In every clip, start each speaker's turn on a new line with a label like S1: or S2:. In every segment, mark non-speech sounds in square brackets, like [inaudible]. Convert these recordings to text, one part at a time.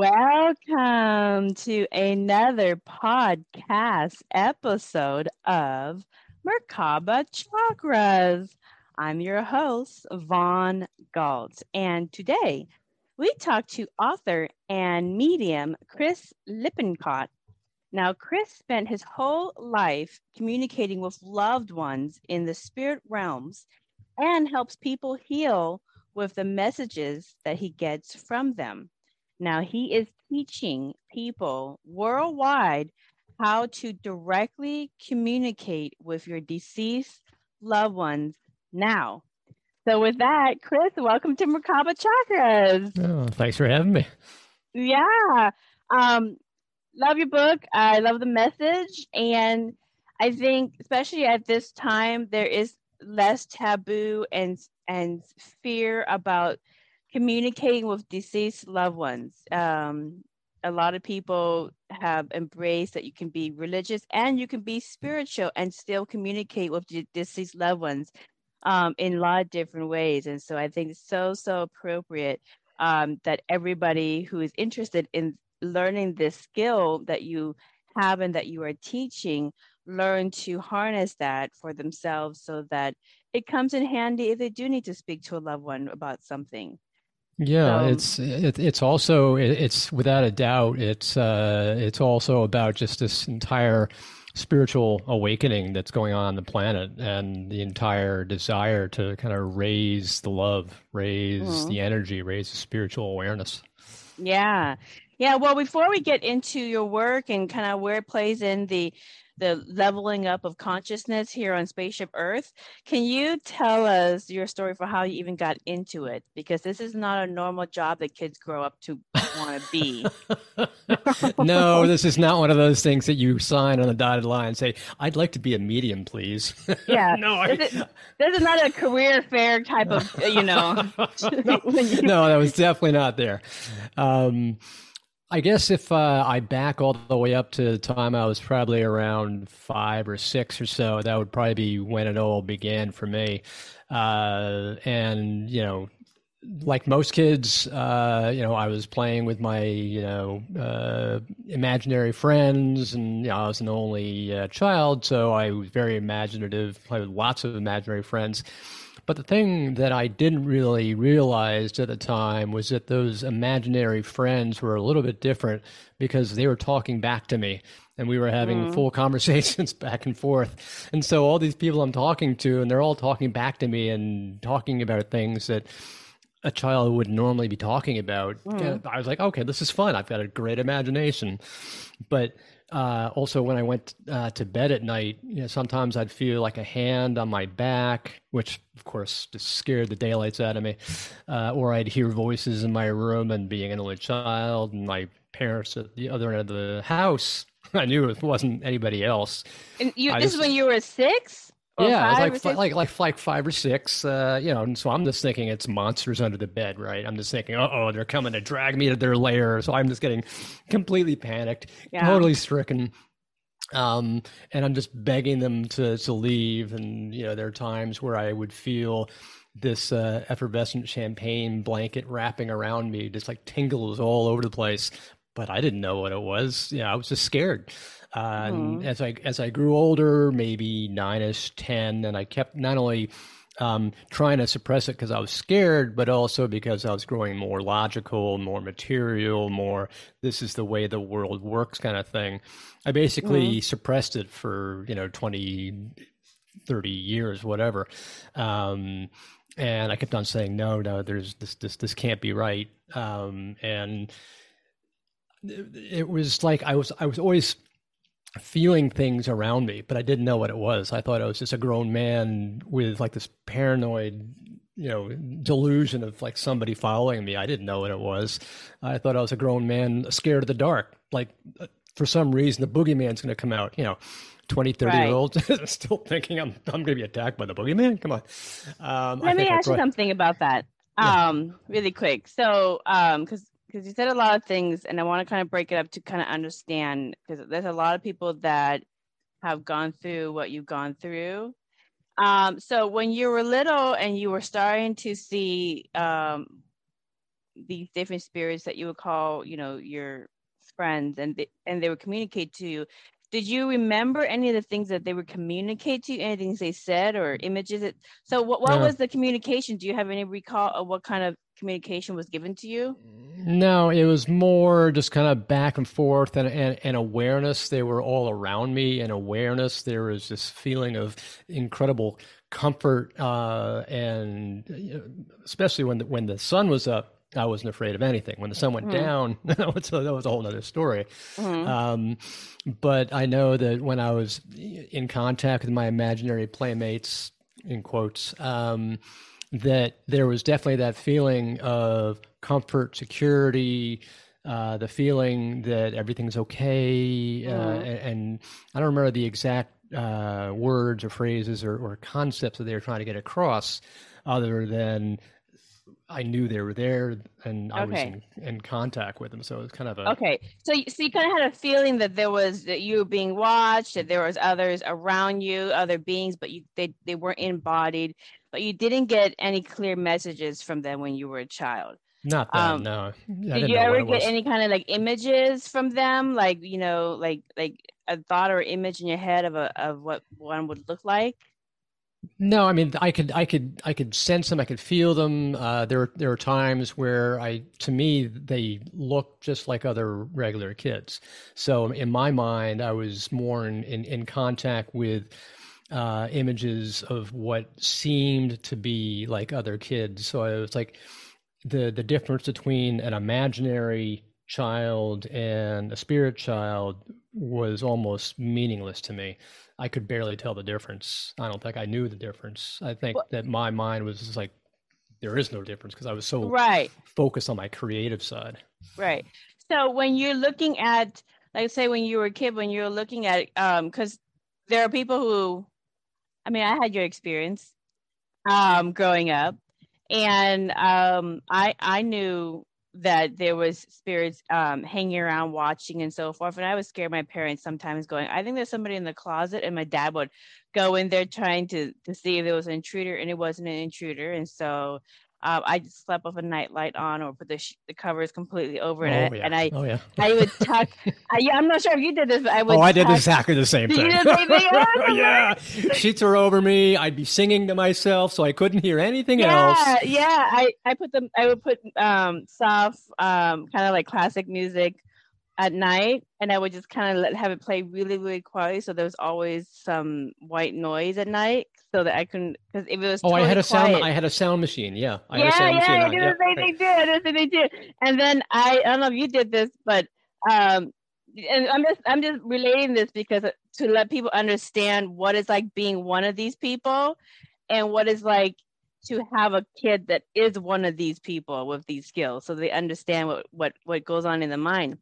S1: Welcome to another podcast episode of Merkaba Chakras. I'm your host, Vaughn Galt, and today we talk to author and medium Chris Lippincott. Now, Chris spent his whole life communicating with loved ones in the spirit realms and helps people heal with the messages that he gets from them. Now, he is teaching people worldwide how to directly communicate with your deceased loved ones now. So, with that, Chris, welcome to Merkaba Chakras.
S2: Oh, thanks for having me.
S1: Yeah. Um, love your book. I love the message. And I think, especially at this time, there is less taboo and and fear about communicating with deceased loved ones. Um, a lot of people have embraced that you can be religious and you can be spiritual and still communicate with deceased loved ones um, in a lot of different ways. And so I think it's so, so appropriate um, that everybody who is interested in learning this skill that you have and that you are teaching learn to harness that for themselves so that it comes in handy if they do need to speak to a loved one about something.
S2: Yeah, it's it, it's also it's without a doubt it's uh, it's also about just this entire spiritual awakening that's going on on the planet and the entire desire to kind of raise the love, raise mm-hmm. the energy, raise the spiritual awareness.
S1: Yeah. Yeah, well before we get into your work and kind of where it plays in the the leveling up of consciousness here on Spaceship Earth. Can you tell us your story for how you even got into it? Because this is not a normal job that kids grow up to want to be. [laughs]
S2: no, this is not one of those things that you sign on the dotted line and say, I'd like to be a medium, please.
S1: Yeah. [laughs] no, I... this, is, this is not a career fair type of, you know. [laughs]
S2: no, no, that was definitely not there. Um, I guess if uh, I back all the way up to the time I was probably around five or six or so, that would probably be when it all began for me. Uh, and, you know, like most kids, uh, you know, I was playing with my, you know, uh, imaginary friends, and you know, I was an only uh, child, so I was very imaginative. I had lots of imaginary friends. But the thing that I didn't really realize at the time was that those imaginary friends were a little bit different because they were talking back to me and we were having mm. full [laughs] conversations back and forth. And so all these people I'm talking to, and they're all talking back to me and talking about things that a child would normally be talking about. Mm. I was like, okay, this is fun. I've got a great imagination. But uh, also when I went uh, to bed at night, you know, sometimes I'd feel like a hand on my back, which of course just scared the daylights out of me. Uh, or I'd hear voices in my room, and being an only child, and my parents at the other end of the house, [laughs] I knew it wasn't anybody else.
S1: And you, this just, is when you were six
S2: yeah, like like, like like like five or six. Uh, you know, and so I'm just thinking it's monsters under the bed, right? I'm just thinking, oh, they're coming to drag me to their lair. So I'm just getting completely panicked, yeah. totally stricken. Um, and I'm just begging them to to leave. And you know, there are times where I would feel this uh, effervescent champagne blanket wrapping around me, just like tingles all over the place. But I didn't know what it was. Yeah, I was just scared. Uh, mm. As I as I grew older, maybe nine ish, ten, and I kept not only um, trying to suppress it because I was scared, but also because I was growing more logical, more material, more this is the way the world works kind of thing. I basically mm-hmm. suppressed it for, you know, 20, 30 years, whatever. Um, and I kept on saying, no, no, there's this, this, this can't be right. Um, and it was like I was, I was always feeling things around me, but I didn't know what it was. I thought I was just a grown man with like this paranoid, you know, delusion of like somebody following me. I didn't know what it was. I thought I was a grown man scared of the dark. Like uh, for some reason, the boogeyman's going to come out, you know. 20, 30 right. year olds [laughs] still thinking I'm, I'm going to be attacked by the boogeyman. Come on.
S1: Um, Let me ask you something about that um, really quick. So, because um, because you said a lot of things and i want to kind of break it up to kind of understand because there's a lot of people that have gone through what you've gone through. Um, so when you were little and you were starting to see um, these different spirits that you would call you know your friends and they, and they would communicate to you did you remember any of the things that they would communicate to you? Anything they said or images that, so what, what was the communication? Do you have any recall of what kind of communication was given to you?
S2: No it was more just kind of back and forth and, and, and awareness. They were all around me and awareness. There was this feeling of incredible comfort uh, and especially when the, when the sun was up I wasn't afraid of anything. When the sun went mm-hmm. down, [laughs] that, was a, that was a whole other story. Mm-hmm. Um, but I know that when I was in contact with my imaginary playmates, in quotes, um, that there was definitely that feeling of comfort, security, uh, the feeling that everything's okay. Uh, mm-hmm. Uh, and, and, I don't remember the exact uh, words or phrases or, or concepts that they were trying to get across, other than I knew they were there and I okay. was in, in, contact with them. So it was kind of a
S1: okay. So so you kind of had a feeling that there was that you were being watched, that there was others around you, other beings, but you they they weren't embodied. But you didn't get any clear messages from them when you were a child.
S2: Not that um, no.
S1: I did you ever get any kind of like images from them, like you know, like like a thought or image in your head of a of what one would look like?
S2: No, I mean, I could, I could, I could sense them. I could feel them. Uh, there, there are times where I, to me, they look just like other regular kids. So in my mind, I was more in in, in contact with uh, images of what seemed to be like other kids. So it was like the the difference between an imaginary child and a spirit child was almost meaningless to me. I could barely tell the difference. I don't think I knew the difference. I think well, that my mind was just like, there is no difference because I was so
S1: right
S2: focused on my creative side.
S1: Right. So when you're looking at, like, say, when you were a kid, when you were looking at, um, because there are people who, I mean, I had your experience, um, growing up, and um, I I knew that there was spirits um, hanging around watching and so forth and i was scared my parents sometimes going i think there's somebody in the closet and my dad would go in there trying to to see if there was an intruder and it wasn't an intruder and so um, I just slept with a nightlight on or put the, sh- the covers completely over it. Oh, yeah. And I, oh, yeah. I would [laughs] tuck. I, yeah, I'm not sure if you did this, but I would.
S2: Oh, I did exactly the same [laughs] thing. Oh, [laughs] yeah, sheets are over me. I'd be singing to myself, so I couldn't hear anything
S1: yeah,
S2: else.
S1: Yeah, I, I put them. I would put um, soft, um, kind of like classic music at night and I would just kind of let have it play really, really quietly. So there was always some white noise at night so that I couldn't because if it was
S2: oh
S1: totally
S2: I had a
S1: quiet,
S2: sound I had a sound machine yeah. I
S1: yeah
S2: yeah
S1: machine I did the same thing too I did the same thing too. And then I I don't know if you did this but um and I'm just I'm just relating this because to let people understand what it's like being one of these people and what it's like to have a kid that is one of these people with these skills so they understand what what what goes on in the mind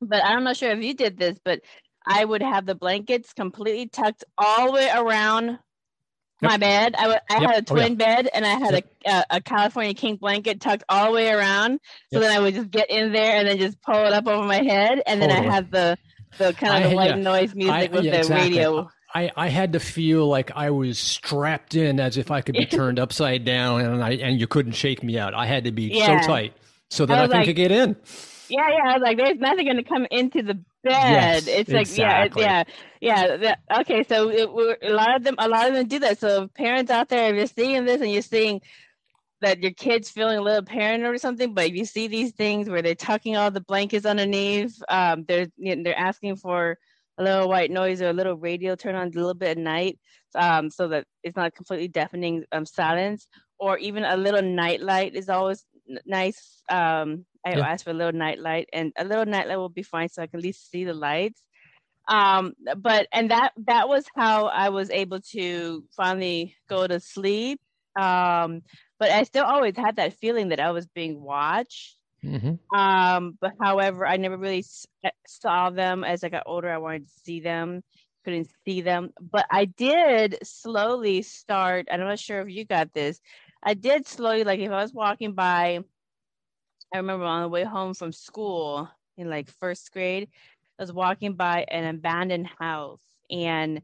S1: but I'm not sure if you did this, but I would have the blankets completely tucked all the way around Yep. my bed. I, w- I yep. had a twin oh, yeah. bed and I had yep. a, a, California king blanket tucked all the way around. So then I would just get in there and then just pull it up over my head. And totally. then I had the, the kind of the white yeah. noise music I, with yeah, the exactly. radio.
S2: I, I had to feel like I was strapped in as if I could be [laughs] turned upside down and I and you couldn't shake me out. I had to be so tight so that I, I like, could get in
S1: Yeah, yeah. Like there's nothing going to come into the bed.
S2: Yes,
S1: it's like
S2: exactly.
S1: yeah, yeah, yeah. That, okay, so it, a lot of them, a lot of them do that. So parents out there, if you're seeing this and you're seeing that your kid's feeling a little paranoid or something, but if you see these things where they're tucking all the blankets underneath, um, they're you know, they're asking for a little white noise or a little radio turn on a little bit at night, um, so that it's not completely deafening um, silence, or even a little night light is always nice. Um, I yeah. ask for a little night light, and a little night light will be fine, so I can at least see the lights. Um, but and that that was how I was able to finally go to sleep. Um, but I still always had that feeling that I was being watched. Mm-hmm. Um, but however, I never really saw them as I got older. I wanted to see them, couldn't see them. But I did slowly start. I'm not sure if you got this. I did slowly, like if I was walking by, I remember on the way home from school in like first grade, I was walking by an abandoned house and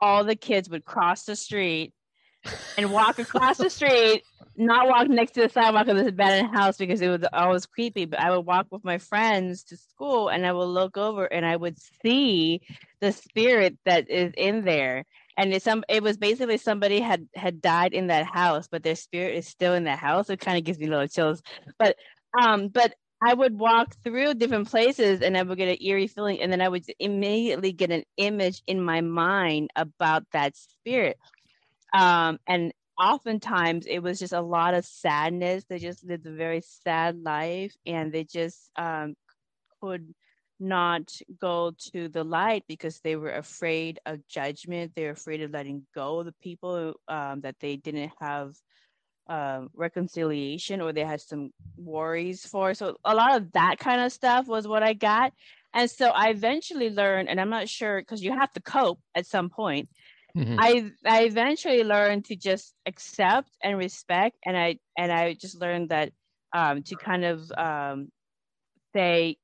S1: all the kids would cross the street and walk across the street, not walk next to the sidewalk of this abandoned house because it was always creepy. But I would walk with my friends to school and I would look over and I would see the spirit that is in there. And it's some it was basically somebody had had died in that house, but their spirit is still in that house. It kind of gives me little chills. But um, but I would walk through different places and I would get an eerie feeling, and then I would immediately get an image in my mind about that spirit. Um, and oftentimes it was just a lot of sadness. They just lived a very sad life and they just um, could not go to the light because they were afraid of judgment. They were afraid of letting go of the people um, that they didn't have uh, reconciliation or they had some worries for. So a lot of that kind of stuff was what I got. And so I eventually learned, and I'm not sure because you have to cope at some point. Mm-hmm. I I eventually learned to just accept and respect, and I and I just learned that um, to kind of um, say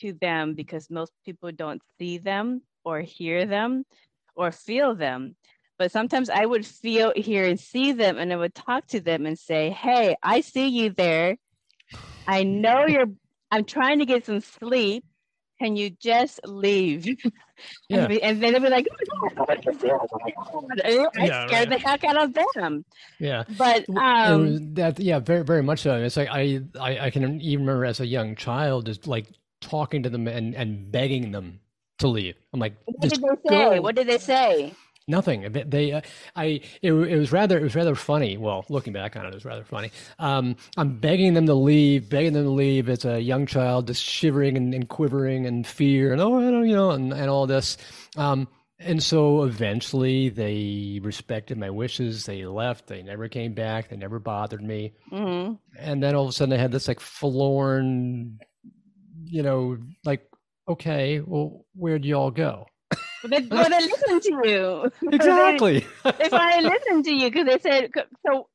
S1: to them because most people don't see them or hear them or feel them. But sometimes I would feel, hear, and see them, and I would talk to them and say, "Hey, I see you there. I know you're. I'm trying to get some sleep can you just leave? [laughs] Yeah. and, and then they'd be like, oh, I yeah, scared right. the heck out of them.
S2: Yeah.
S1: But um,
S2: that, yeah, very, very much so. It's like, I, I, I can even remember as a young child, just like talking to them and, and begging them to leave. I'm like,
S1: what did they say? Go. What did they say?
S2: Nothing. They, uh, I, it, it, was rather, it was rather funny. Well, looking back on it, it was rather funny. Um, I'm begging them to leave, begging them to leave as a young child, just shivering and, and quivering and fear and oh, you know, and, and all this. Um, and so eventually they respected my wishes. They left. They never came back. They never bothered me. Mm-hmm. And then all of a sudden I had this like forlorn, you know, like, okay, well, where'd you all go?
S1: But they, well, they listen to you. [laughs] [laughs]
S2: Exactly.
S1: they, they finally listened to you because they said, so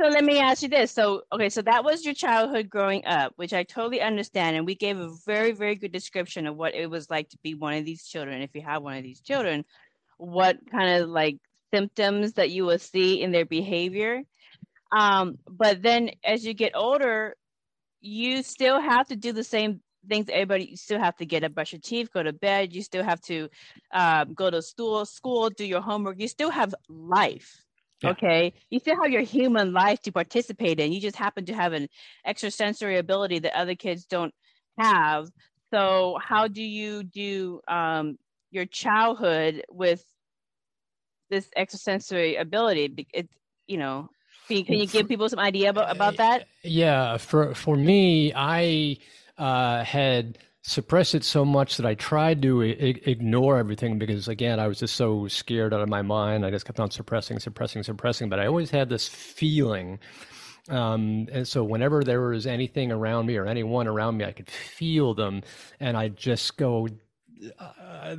S1: so let me ask you this. So, okay, so that was your childhood growing up, which I totally understand. And we gave a very, very good description of what it was like to be one of these children. If you have one of these children, what kind of like symptoms that you will see in their behavior. Um, but then as you get older, you still have to do the same things everybody you still have to get up brush your teeth go to bed you still have to um, go to school school do your homework you still have life yeah. okay? You still have your human life to participate in. You just happen to have an extrasensory ability that other kids don't have. So how do you do um, your childhood with this extrasensory ability? It's you know can you, can you give people some idea about, about that?
S2: Yeah for for me i uh, had suppressed it so much that I tried to I- ignore everything because, again, I was just so scared out of my mind. I just kept on suppressing, suppressing, suppressing. But I always had this feeling. Um, and so whenever there was anything around me or anyone around me, I could feel them, and I just go, uh,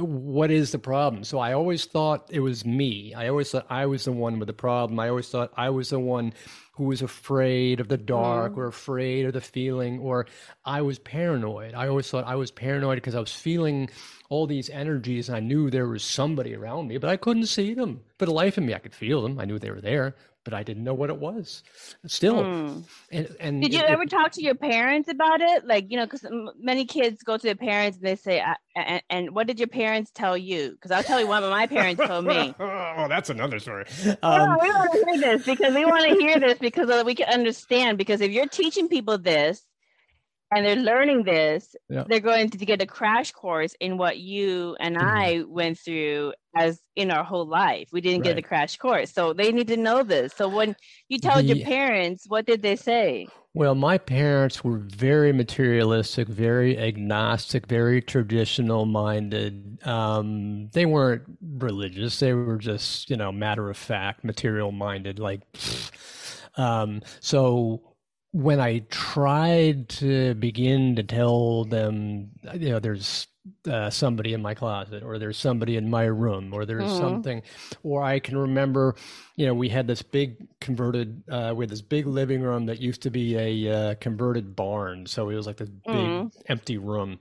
S2: what is the problem? So I always thought it was me. I always thought I was the one with the problem. I always thought I was the one who was afraid of the dark mm. or afraid of the feeling, or I was paranoid. I always thought I was paranoid because I was feeling all these energies and I knew there was somebody around me, but I couldn't see them. For the life of me, I could feel them. I knew they were there, but I didn't know what it was. Still, mm.
S1: and, and did you it, ever talk to your parents about it? Like you know, because many kids go to their parents and they say, and, and, what did your parents tell you?" Because I'll tell you what my parents told me. [laughs]
S2: oh, that's another story. [laughs]
S1: Um, no, we want to hear this because we want to hear this because we can understand. Because if you're teaching people this and they're learning this, yeah. they're going to get a crash course in what you and mm-hmm. I went through as in our whole life. We didn't right. get the crash course. So they need to know this. So when you told the, your parents, what did they say?
S2: Well, my parents were very materialistic, very agnostic, very traditional minded. Um, they weren't religious. They were just, you know, matter of fact, material minded. Like, um, so when I tried to begin to tell them, you know, there's uh, somebody in my closet, or there's somebody in my room, or there's mm-hmm. something, or I can remember, you know, we had this big converted, uh, we had this big living room that used to be a uh, converted barn, so it was like this big mm-hmm. empty room,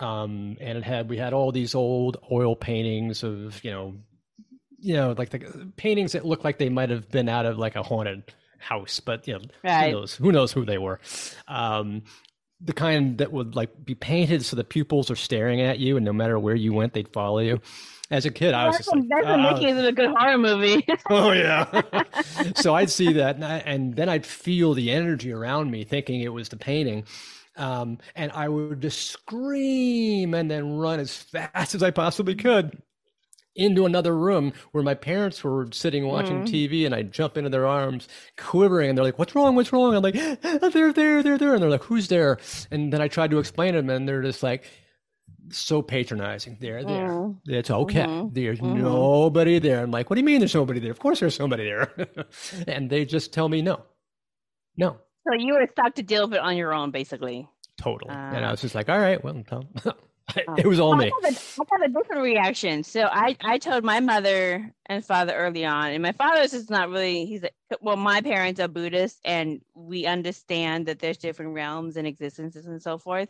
S2: um, and it had we had all these old oil paintings of, you know, you know, like the paintings that looked like they might have been out of like a haunted house, but you know, right. who knows? Who knows who they were? Um, the kind that would like be painted so the pupils are staring at you, and no matter where you went, they'd follow you. As a kid, I was
S1: that's
S2: just like,
S1: "That's what uh, makes it a good horror movie." [laughs]
S2: oh yeah. [laughs] so I'd see that, and, I, and, then I'd feel the energy around me, thinking it was the painting. Um, and I would just scream and then run as fast as I possibly could into another room where my parents were sitting watching mm. TV and I jump into their arms quivering and they're like, what's wrong? What's wrong? I'm like, oh, they're there, they're there. And they're like, who's there? And then I tried to explain to them and they're just like, so patronizing. They're there. Mm. It's okay. Mm-hmm. There's mm-hmm. nobody there. I'm like, what do you mean there's nobody there? Of course there's somebody there. [laughs] and they just tell me no. No.
S1: So you were stuck to deal with it on your own, basically.
S2: Totally. And I was just like, all right, well, [laughs] [laughs] it was all me.
S1: I have, a, I have a different reaction. So I, I told my mother and father early on, and my father's is not really. He's a, well, my parents are Buddhist, and we understand that there's different realms and existences and so forth.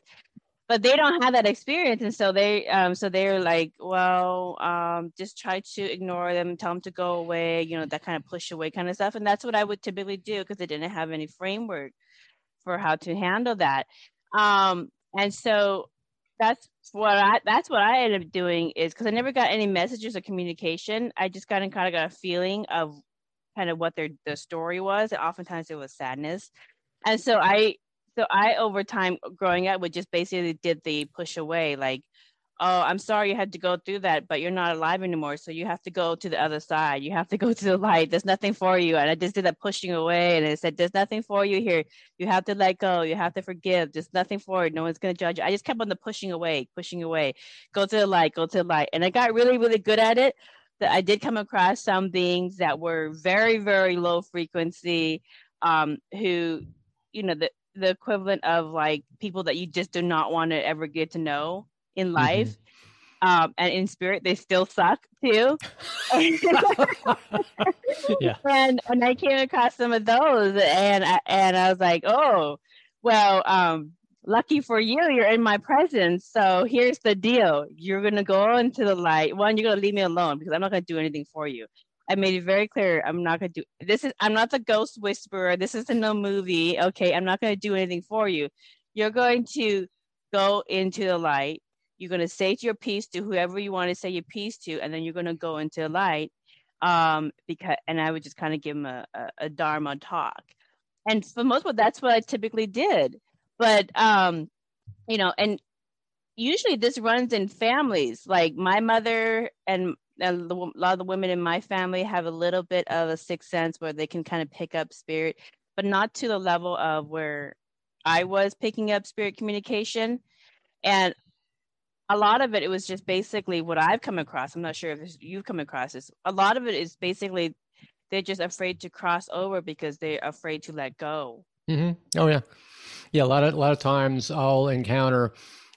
S1: But they don't have that experience, and so they, um, so they're like, well, um, just try to ignore them, tell them to go away, you know, that kind of push away kind of stuff. And that's what I would typically do because they didn't have any framework for how to handle that. Um, and so that's what I that's what I ended up doing is because I never got any messages or communication. I just kind of kind of got a feeling of kind of what their the story was. And oftentimes it was sadness. And so I so I over time growing up would just basically did the push away, like oh, I'm sorry you had to go through that, but you're not alive anymore. So you have to go to the other side. You have to go [laughs] to the light. There's nothing for you. And I just did that pushing away. And it said, there's nothing for you here. You have to let go. You have to forgive. There's nothing for it. No one's going to judge you. I just kept on the pushing away, pushing away. Go to the light, go to the light. And I got really, really good at it. That I did come across some beings that were very, very low frequency, um, who, you know, the, the equivalent of like people that you just do not want to ever get to know in mm-hmm. life. Mm-hmm. Um, and in spirit, they still suck too. [laughs] yeah. And and I came across some of those, and I, and I was like, oh, well, um, lucky for you, you're in my presence. So here's the deal: you're gonna go into the light. One, you're gonna leave me alone because I'm not gonna do anything for you. I made it very clear. I'm not gonna do this. Is I'm not the ghost whisperer. This isn't no movie. Okay, I'm not gonna do anything for you. You're going to go into the light you're going to say your piece to whoever you want to say your piece to, and then you're going to go into light. Um, because and I would just kind of give them a, a, a dharma talk, and for most part, that's what I typically did. But um, you know, and usually this runs in families. Like my mother and a lot of the women in my family have a little bit of a sixth sense where they can kind of pick up spirit, but not to the level of where I was picking up spirit communication. And a lot of it, it was just basically what I've come across. I'm not sure if you've come across this. A lot of it is basically they're just afraid to cross over because they're afraid to let go.
S2: Mm-hmm. Oh yeah, yeah. A lot of a lot of times I'll encounter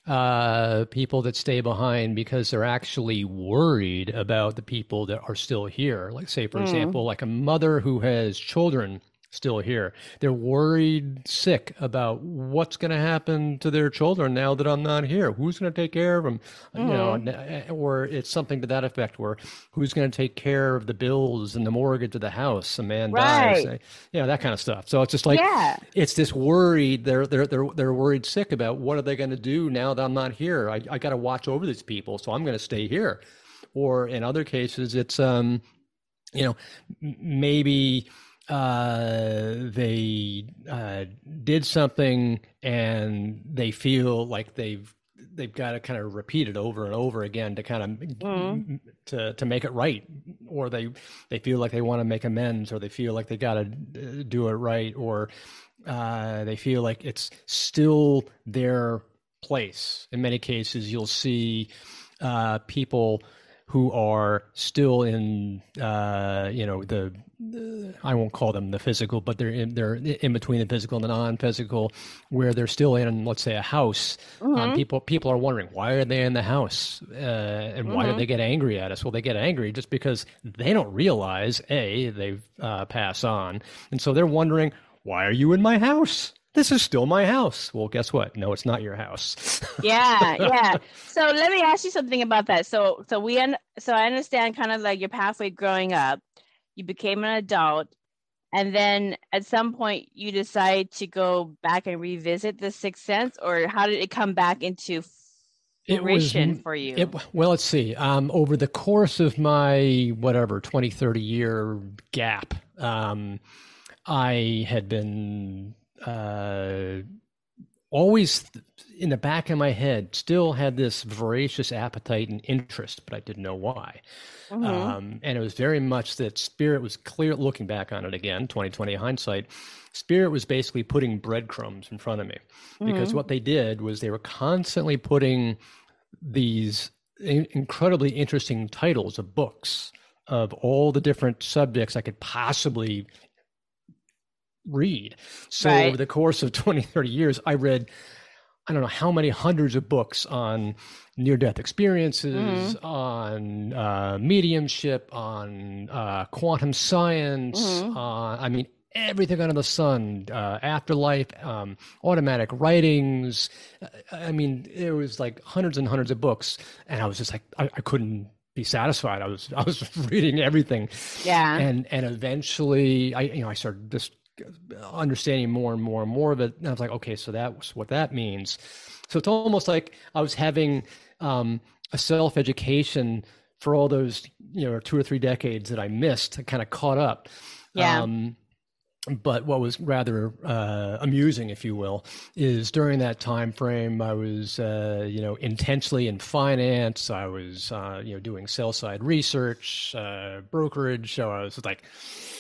S2: uh, people that stay behind because they're actually worried about the people that are still here. Like say, for mm. example, like a mother who has children still here. They're worried sick about what's going to happen to their children now that I'm not here. Who's going to take care of them? Mm-hmm. You know, mm-hmm. or it's something to that effect where who's going to take care of the bills and the mortgage of the house? A man right. dies. You know, that kind of stuff. So it's just like, yeah. it's this worried, they're, they're, they're, they're worried sick about what are they going to do now that I'm not here? I, I got to watch over these people. So I'm going to stay here. Or in other cases, it's, um, you know, maybe uh, they uh, did something and they feel like they've they've got to kind of repeat it over and over again to kind of mm-hmm. to to make it right or they they feel like they want to make amends or they feel like they got to uh, do it right or uh, they feel like it's still their place in many cases you'll see uh, people who are still in uh, you know the, the, I won't call them the physical, but they're in, they're in between the physical and the non-physical, where they're still in let's say a house. Um, mm-hmm. Um, people people are wondering why are they in the house uh, and why mm-hmm. do they get angry at us? Well, they get angry just because they don't realize a they've uh, passed on, and so they're wondering why are you in my house? This is still my house. Well, guess what? No, it's not your house. [laughs]
S1: yeah, yeah. So let me ask you something about that. So, so we, un- so I understand kind of like your pathway growing up. You became an adult, and then at some point you decide to go back and revisit the Sixth Sense, or how did it come back into fruition was, for you?
S2: It, well, let's see. Um, over the course of my whatever 20, 30 year gap, um, I had been uh, always in the back of my head still had this voracious appetite and interest, but I didn't know why. Mm-hmm. Um, and it was very much that spirit was clear. Looking back on it again, 2020 hindsight, spirit was basically putting breadcrumbs in front of me because mm-hmm. what they did was they were constantly putting these incredibly interesting titles of books of all the different subjects I could possibly read. So right. over the course of [laughs] 20, 30 years, I read, I don't know how many hundreds of books on near death experiences, mm-hmm. on uh, mediumship, on uh, quantum science. Mm-hmm. Uh, I mean, everything under the sun, uh, afterlife, um, automatic writings. I mean, there was like hundreds and hundreds of books, and I was just like, I, I couldn't be satisfied. I was [laughs] I was reading everything.
S1: Yeah.
S2: And and eventually I you know I started just understanding more and more and more of it. And I was like, okay, so that's what that means. So it's almost like I was having um, a self education for all those, you know, two or three decades that I missed. I kind of caught up.
S1: Yeah. Um,
S2: but what was rather uh, amusing, if you will, is during that time frame, I was, uh, you know, intensely in finance. I was, uh, you know, doing sell side research, uh, brokerage. So I was like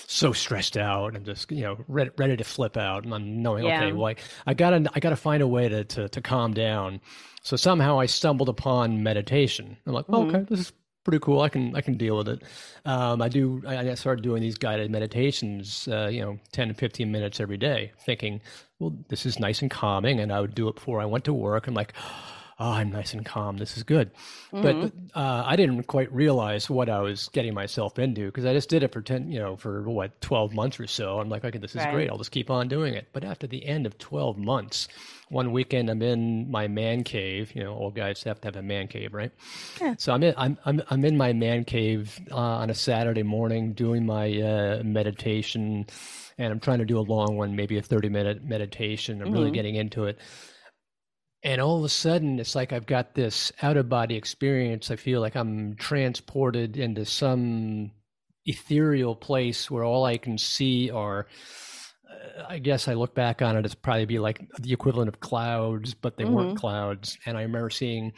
S2: so stressed out and just, you know, ready, ready to flip out. And I'm knowing, yeah. okay, well, I, I, gotta, I gotta find a way to, to, to calm down. So somehow I stumbled upon meditation. I'm like, oh, mm-hmm. okay, this is pretty cool. I can I can deal with it. Um, I do. I, started doing these guided meditations. Uh, you know, 10 to 15 minutes every day, thinking, well, this is nice and calming, and I would do it before I went to work. I'm like oh, I'm nice and calm. This is good. Mm-hmm. But uh, I didn't quite realize what I was getting myself into because I just did it for 10, you know, for what, 12 months or so. I'm like, okay, this is right. great. I'll just keep on doing it. But after the end of 12 months, one weekend I'm in my man cave. You know, old guys have to have a man cave, right? Yeah. So I'm in, I'm, I'm, I'm in my man cave uh, on a Saturday morning doing my uh, meditation and I'm trying to do a long one, maybe a 30 minute meditation. I'm mm-hmm. really getting into it and all of a sudden it's like i've got this out of body experience. I feel like i'm transported into some ethereal place where all i can see are uh, i guess i look back on it as probably be like the equivalent of clouds but they mm-hmm. weren't clouds. And i remember seeing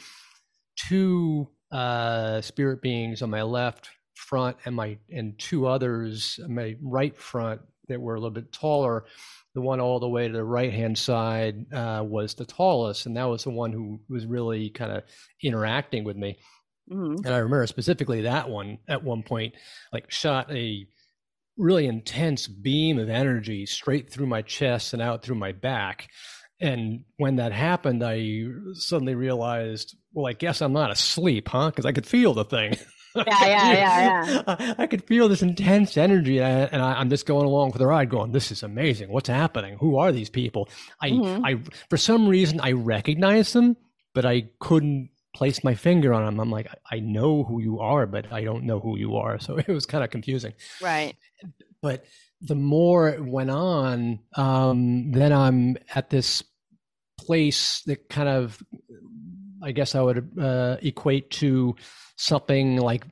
S2: two uh, spirit beings on my left front and my and two others on my right front that were a little bit taller the one all the way to the right hand side uh, was the tallest, and that was the one who was really kind of interacting with me. Mm-hmm. And I remember specifically that one at one point, like shot a really intense beam of energy straight through my chest and out through my back. And when that happened, I suddenly realized, well, I guess I'm not asleep, huh? Because I could feel the thing. [laughs]
S1: Yeah, yeah, yeah,
S2: yeah. I, I could feel this intense energy, and I, am just going along for the ride, going, "This is amazing. What's happening? Who are these people?" I, mm-hmm. I, for some reason, I recognized them, but I couldn't place my finger on them. I'm like, I know who you are, but I don't know who you are. [laughs] So it was kind of confusing.
S1: Right.
S2: But the more it went on, um, then I'm at this place that kind of, I guess I would uh, equate to something like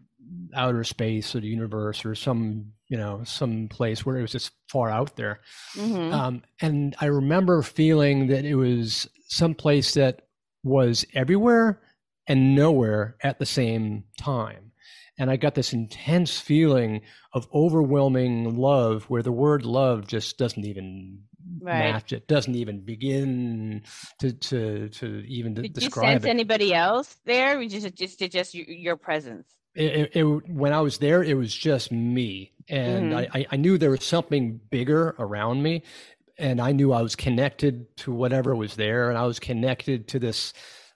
S2: outer space or the universe or some, you know, some place where it was just far out there. Mm-hmm. Um, and I remember feeling that it was some place that was everywhere and nowhere at the same time. And I got this intense feeling of overwhelming love where the word love just doesn't even right. match it, doesn't even begin to to to even
S1: Did
S2: describe
S1: you sense
S2: it.
S1: anybody else there? Just just just your presence.
S2: It, it, it, when I was there, it was just me, and mm-hmm. I, I knew there was something bigger around me, and I knew I was connected to whatever was there, and I was connected to this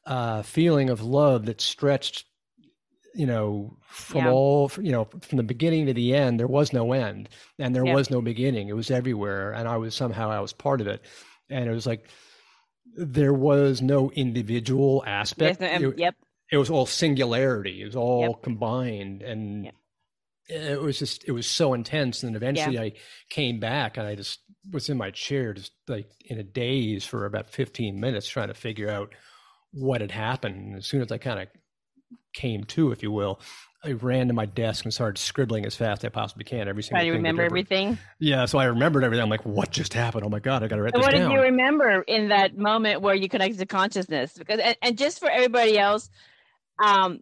S2: uh, feeling of love that stretched, you know, from yeah. all, you know, from the beginning to the end. There was no end, and there yeah. was no beginning. It was everywhere, and I was somehow I was part of it, and it was like there was no individual aspect.
S1: Yes, it, yep.
S2: It was all singularity. It was all yep. combined, and yep. it was just it was so intense. And eventually, yeah. I came back, and I just was in my chair, just like in a daze for about fifteen minutes, trying to figure out what had happened. And as soon as I kind of came to, if you will, I ran to my desk and started scribbling as fast as I possibly can. Every single.
S1: Try to remember everything.
S2: Yeah, so I remembered everything. I'm like, "What just happened? Oh my god, I got to write this
S1: what
S2: down."
S1: What did you remember in that moment where you connected to consciousness? Because and, and just for everybody else, um,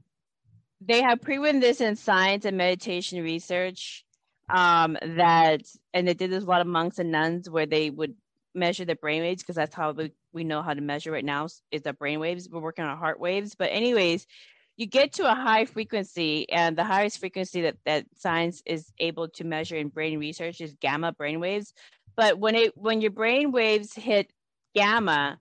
S1: they have proven this in science and meditation research um, that, and they did this a lot of monks and nuns where they would measure the brain waves because that's how we, we know how to measure right now is the brain waves. We're working on heart waves. But anyways, you get to a high frequency and the highest frequency that, that science is able to measure in brain research is gamma brain waves. But when it when your brain waves hit gamma,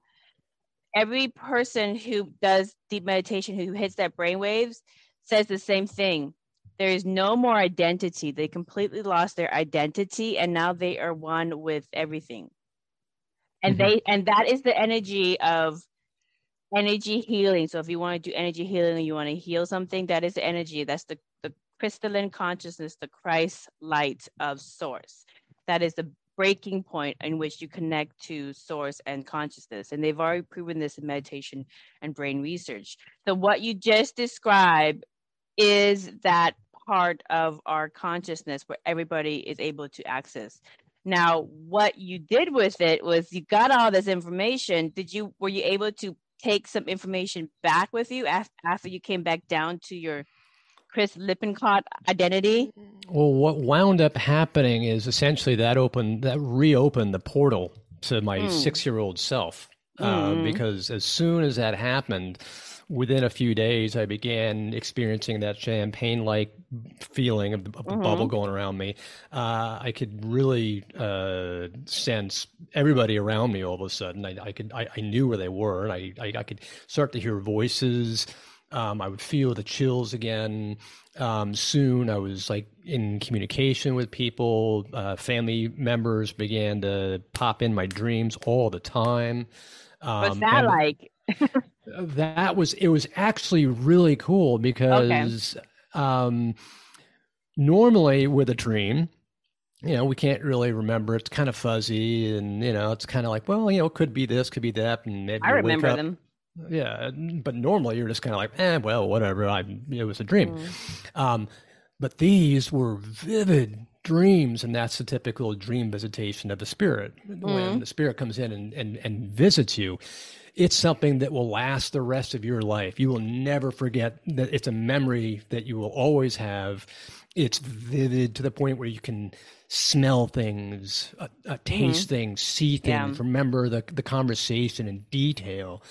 S1: every person who does deep meditation who hits that brain waves says the same thing. There is no more identity. They completely lost their identity and now they are one with everything and mm-hmm. they and that is the energy of energy healing. So if you want to do energy healing you want to heal something that is energy. That's the the crystalline consciousness the christ light of source. That is the breaking point in which you connect to source and consciousness. And they've already proven this in meditation and brain research. So what you just described is that part of our consciousness where everybody is able to access. Now, what you did with it was you got all this information. Did you were you able to take some information back with you after you came back down to your Chris Lippincott identity?
S2: Well, what wound up happening is essentially that opened that reopened the portal to my mm. six year old self. Uh, mm. because as soon as that happened, within a few days, I began experiencing that champagne like feeling of, the, of the mm-hmm. bubble going around me. Uh, I could really uh, sense everybody around me all of a sudden. I, I could, I, I, knew where they were, and I, I, I could start to hear voices. Um, I would feel the chills again. Um, soon, I was like in communication with people. Uh, family members began to pop in my dreams all the time.
S1: Um, What's that like? [laughs]
S2: that was it was actually really cool because okay. um, normally with a dream you know we can't really remember it's kind of fuzzy and you know it's kind of like well you know it could be this could be that and maybe
S1: i remember them
S2: yeah but normally you're just kind of like eh well whatever i it was a dream mm. um, but these were vivid dreams and that's the typical dream visitation of the spirit mm. when the spirit comes in and, and, and visits you it's something that will last the rest of your life. You will never forget that it's a memory that you will always have. It's vivid to the point where you can smell things, uh, uh, taste mm-hmm. things, see things, yeah. remember the, the conversation in detail.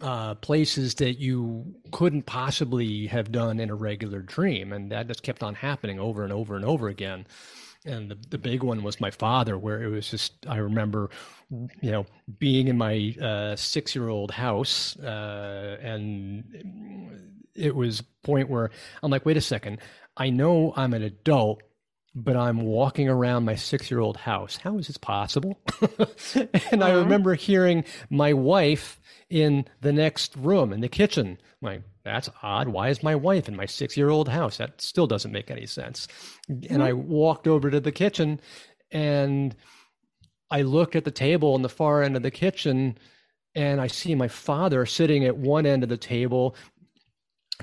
S2: Uh, places that you couldn't possibly have done in a regular dream. And that just kept on happening over and over and over again and the, the big one was my father where it was just i remember you know being in my uh, six year old house uh, and it was point where I'm like, wait a second, I know I'm an adult, but I'm walking around my six year old house. How is this possible? [laughs] and I remember hearing my wife in the next room in the kitchen. I'm like, that's odd. Why is my wife in my six year old house? That still doesn't make any sense. And I walked over to the kitchen and I looked at the table on the far end of the kitchen and I see my father sitting at one end of the table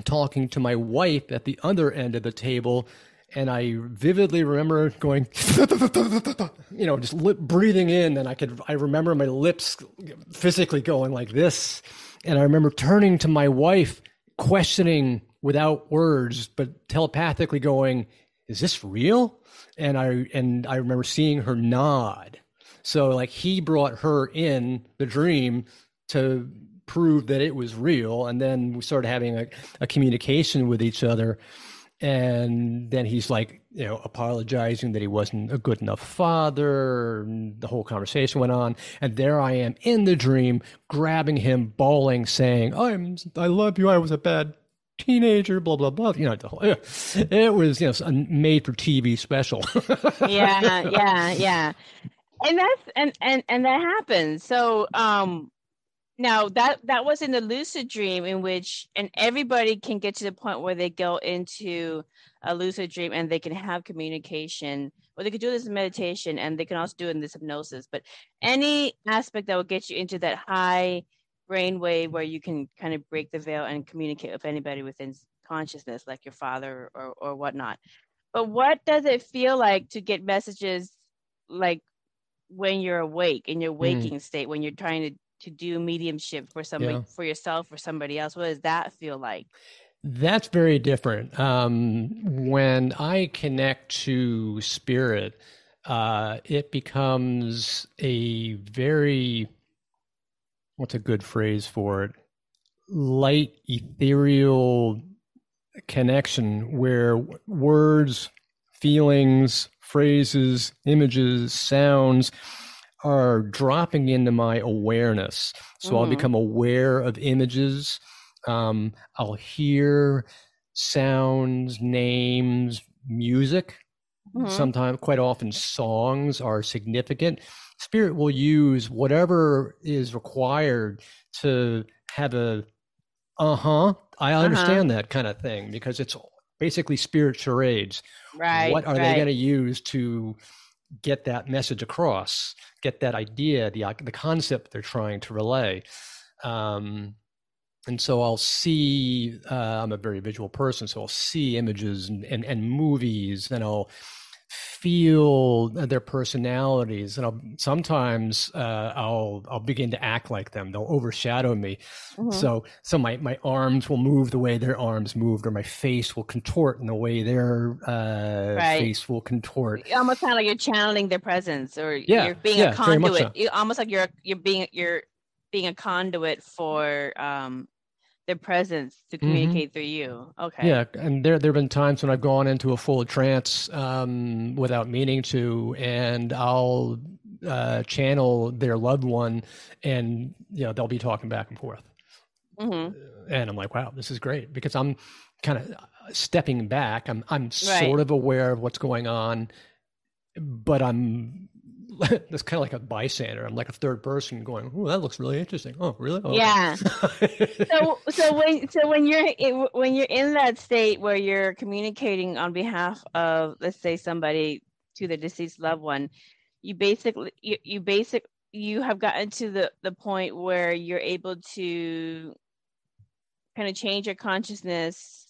S2: talking to my wife at the other end of the table and I vividly remember going, [laughs] you know, just lip breathing in, and I could I remember my lips physically going like this, and I remember turning to my wife, questioning without words, but telepathically going, "Is this real?" And I and I remember seeing her nod. So like he brought her in the dream to prove that it was real, and then we started having a, a communication with each other and then he's like you know apologizing that he wasn't a good enough father the whole conversation went on. And there i am in the dream grabbing him bawling saying i'm i love you. I was a bad teenager blah blah blah. You know it was you know a made for tv special. [laughs]
S1: Yeah yeah yeah. And that's and and and that happens so um now that that was in the lucid dream in which and everybody can get to the point where they go into a lucid dream and they can have communication or they could do this in meditation and they can also do it in this hypnosis but any aspect that will get you into that high brain wave where you can kind of break the veil and communicate with anybody within consciousness like your father or, or whatnot but what does it feel like to get messages like when you're awake in your hmm. waking mm. state when you're trying to to do mediumship for somebody yeah. for yourself or somebody else what does that feel like
S2: that's very different um, when i connect to spirit uh, it becomes a very what's a good phrase for it light ethereal connection where words feelings phrases images sounds are dropping into my awareness. So mm-hmm. I'll become aware of images. Um, I'll hear sounds, names, music. Mm-hmm. Sometimes, quite often, songs are significant. Spirit will use whatever is required to have a, uh huh, I uh-huh. understand uh-huh. that kind of thing because it's basically spirit charades.
S1: Right.
S2: What are
S1: right.
S2: they going to use to get that message across, get that idea, the the concept they're trying to relay. Um, and so I'll see. Uh, I'm a very visual person, so I'll see images and, and, and movies, and I'll feel their personalities and I'll, sometimes uh, I'll I'll begin to act like them. They'll overshadow me. Mm-hmm. So so my my arms will move the way their arms moved, or my face will contort in the way their uh, right. face will contort.
S1: Almost kind of like you're channeling their presence, or yeah, you're being yeah, a conduit. So. Almost like you're you're being you're being a conduit for um, their presence to mm-hmm. communicate mm-hmm. through you. Okay.
S2: Yeah, and there there have been times when I've gone into a full trance um, without meaning to, and I'll uh, channel their loved one, and you know they'll be talking back and forth, mm-hmm. and I'm like, wow, this is great because I'm kind of stepping back. I'm I'm right. sort of aware of what's going on, but I'm [laughs] that's kind of like a bystander. I'm like a third person going, "Oh, that looks really interesting." Oh, really? Oh,
S1: yeah. [laughs] so, so when so when you're when you're in that state where you're communicating on behalf of, let's say, somebody to the deceased loved one, you basically you, you basic you have gotten to the the point where you're able to kind of change your consciousness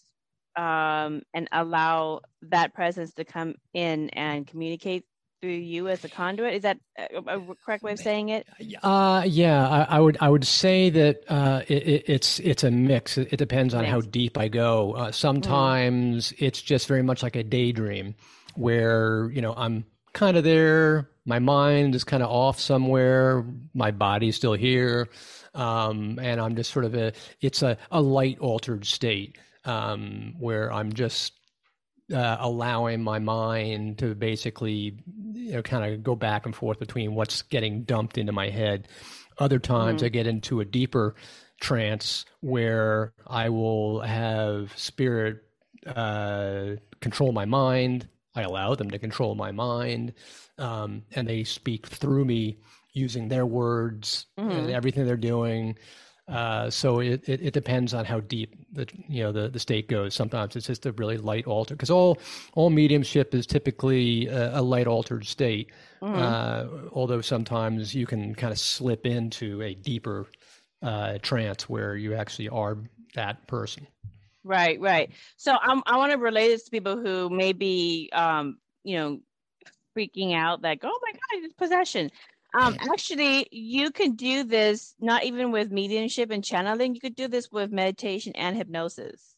S1: um, and allow that presence to come in and communicate through you as a conduit. Is that a, a correct way of saying it?
S2: Uh, yeah, I, I would I would say that uh, it, it's it's a mix. It, depends on how deep I go. Uh, sometimes mm. it's just very much like a daydream, where you know I'm kind of there. My mind is kind of off somewhere. My body's still here, um, and I'm just sort of a. It's a, a light altered state um, where I'm just uh, allowing my mind to basically you know kind of go back and forth between what's getting dumped into my head other times mm-hmm. i get into a deeper trance where I will have spirit uh, control my mind. I allow them to control my mind, um, and they speak through me using their words mm-hmm. and everything they're doing. Uh, so it, it, it, depends on how deep the you know the, the state goes. Sometimes it's just a really light alter because all all mediumship is typically a, a light altered state. Mm-hmm. Uh, although sometimes you can kind of slip into a deeper uh, trance where you actually are that person.
S1: Right, right. So I'm, I want to relate this to people who may be, um, you know, freaking out like, oh my God, it's possession. Um, actually, you can do this not even with mediumship and channeling. You could do this with meditation and hypnosis.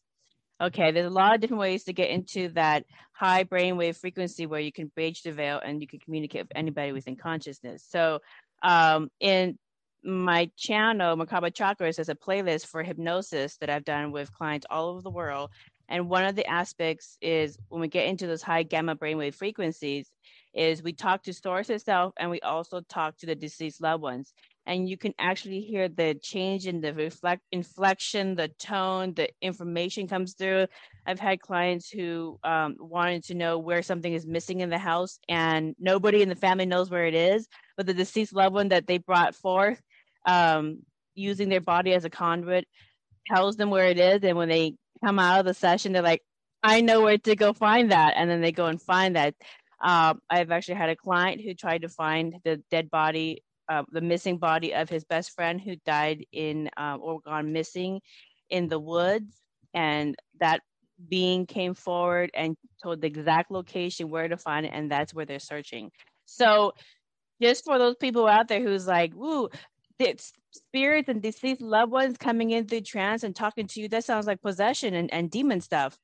S1: Okay, there's a lot of different ways to get into that high brainwave frequency where you can bridge the veil and you can communicate with anybody within consciousness. So, um, in my channel, Merkaba Chakras, is a playlist for hypnosis that I've done with clients all over the world. And one of the aspects is when we get into those high gamma brainwave frequencies, is we talk to source itself and we also talk to the deceased loved ones. And you can actually hear the change in the reflect inflection the tone the information comes through. I've had clients who um, wanted to know where something is missing in the house and nobody in the family knows where it is but the deceased loved one that they brought forth um, using their body as a conduit tells them where it is. And when they come out of the session they're like i know where to go find that. And then they go and find that uh, I've actually had a client who tried to find the dead body, uh, the missing body of his best friend who died in uh, or gone missing in the woods. And that being came forward and told the exact location where to find it. And that's where they're searching. So, just for those people out there who's like, woo, it's spirits and deceased loved ones coming in through trance and talking to you, that sounds like possession and, and demon stuff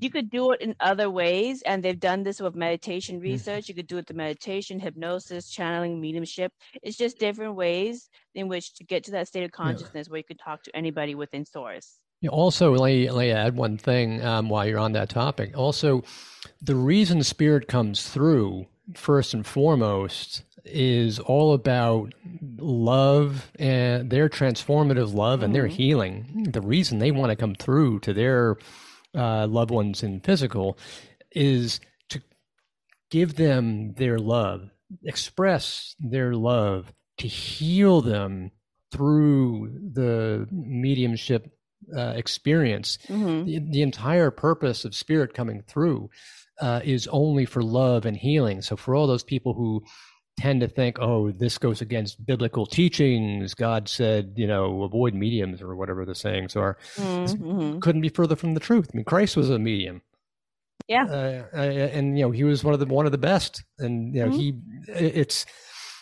S1: you could do it in other ways and they've done this with meditation mm-hmm. research you could do it the meditation hypnosis channeling mediumship it's just different ways in which to get to that state of consciousness yeah. where you could talk to anybody within source
S2: yeah, also let me, let me add one thing um, while you're on that topic also the reason spirit comes through first and foremost is all about love and their transformative love mm-hmm. and their mm-hmm. healing the reason they want to come through to their uh, loved ones in physical is to give them their love, express their love, to heal them through the mediumship uh, experience. Mm-hmm. The, the, entire purpose of spirit coming through uh, is only for love and healing. So, for all those people who tend to think, oh, this goes against biblical teachings. God said, you know, avoid mediums or whatever the sayings are. Mm-hmm. Couldn't be further from the truth. I mean, Christ was a medium.
S1: Yeah, uh, uh,
S2: and you know, he was one of the one of the best. And you know, mm-hmm. he it's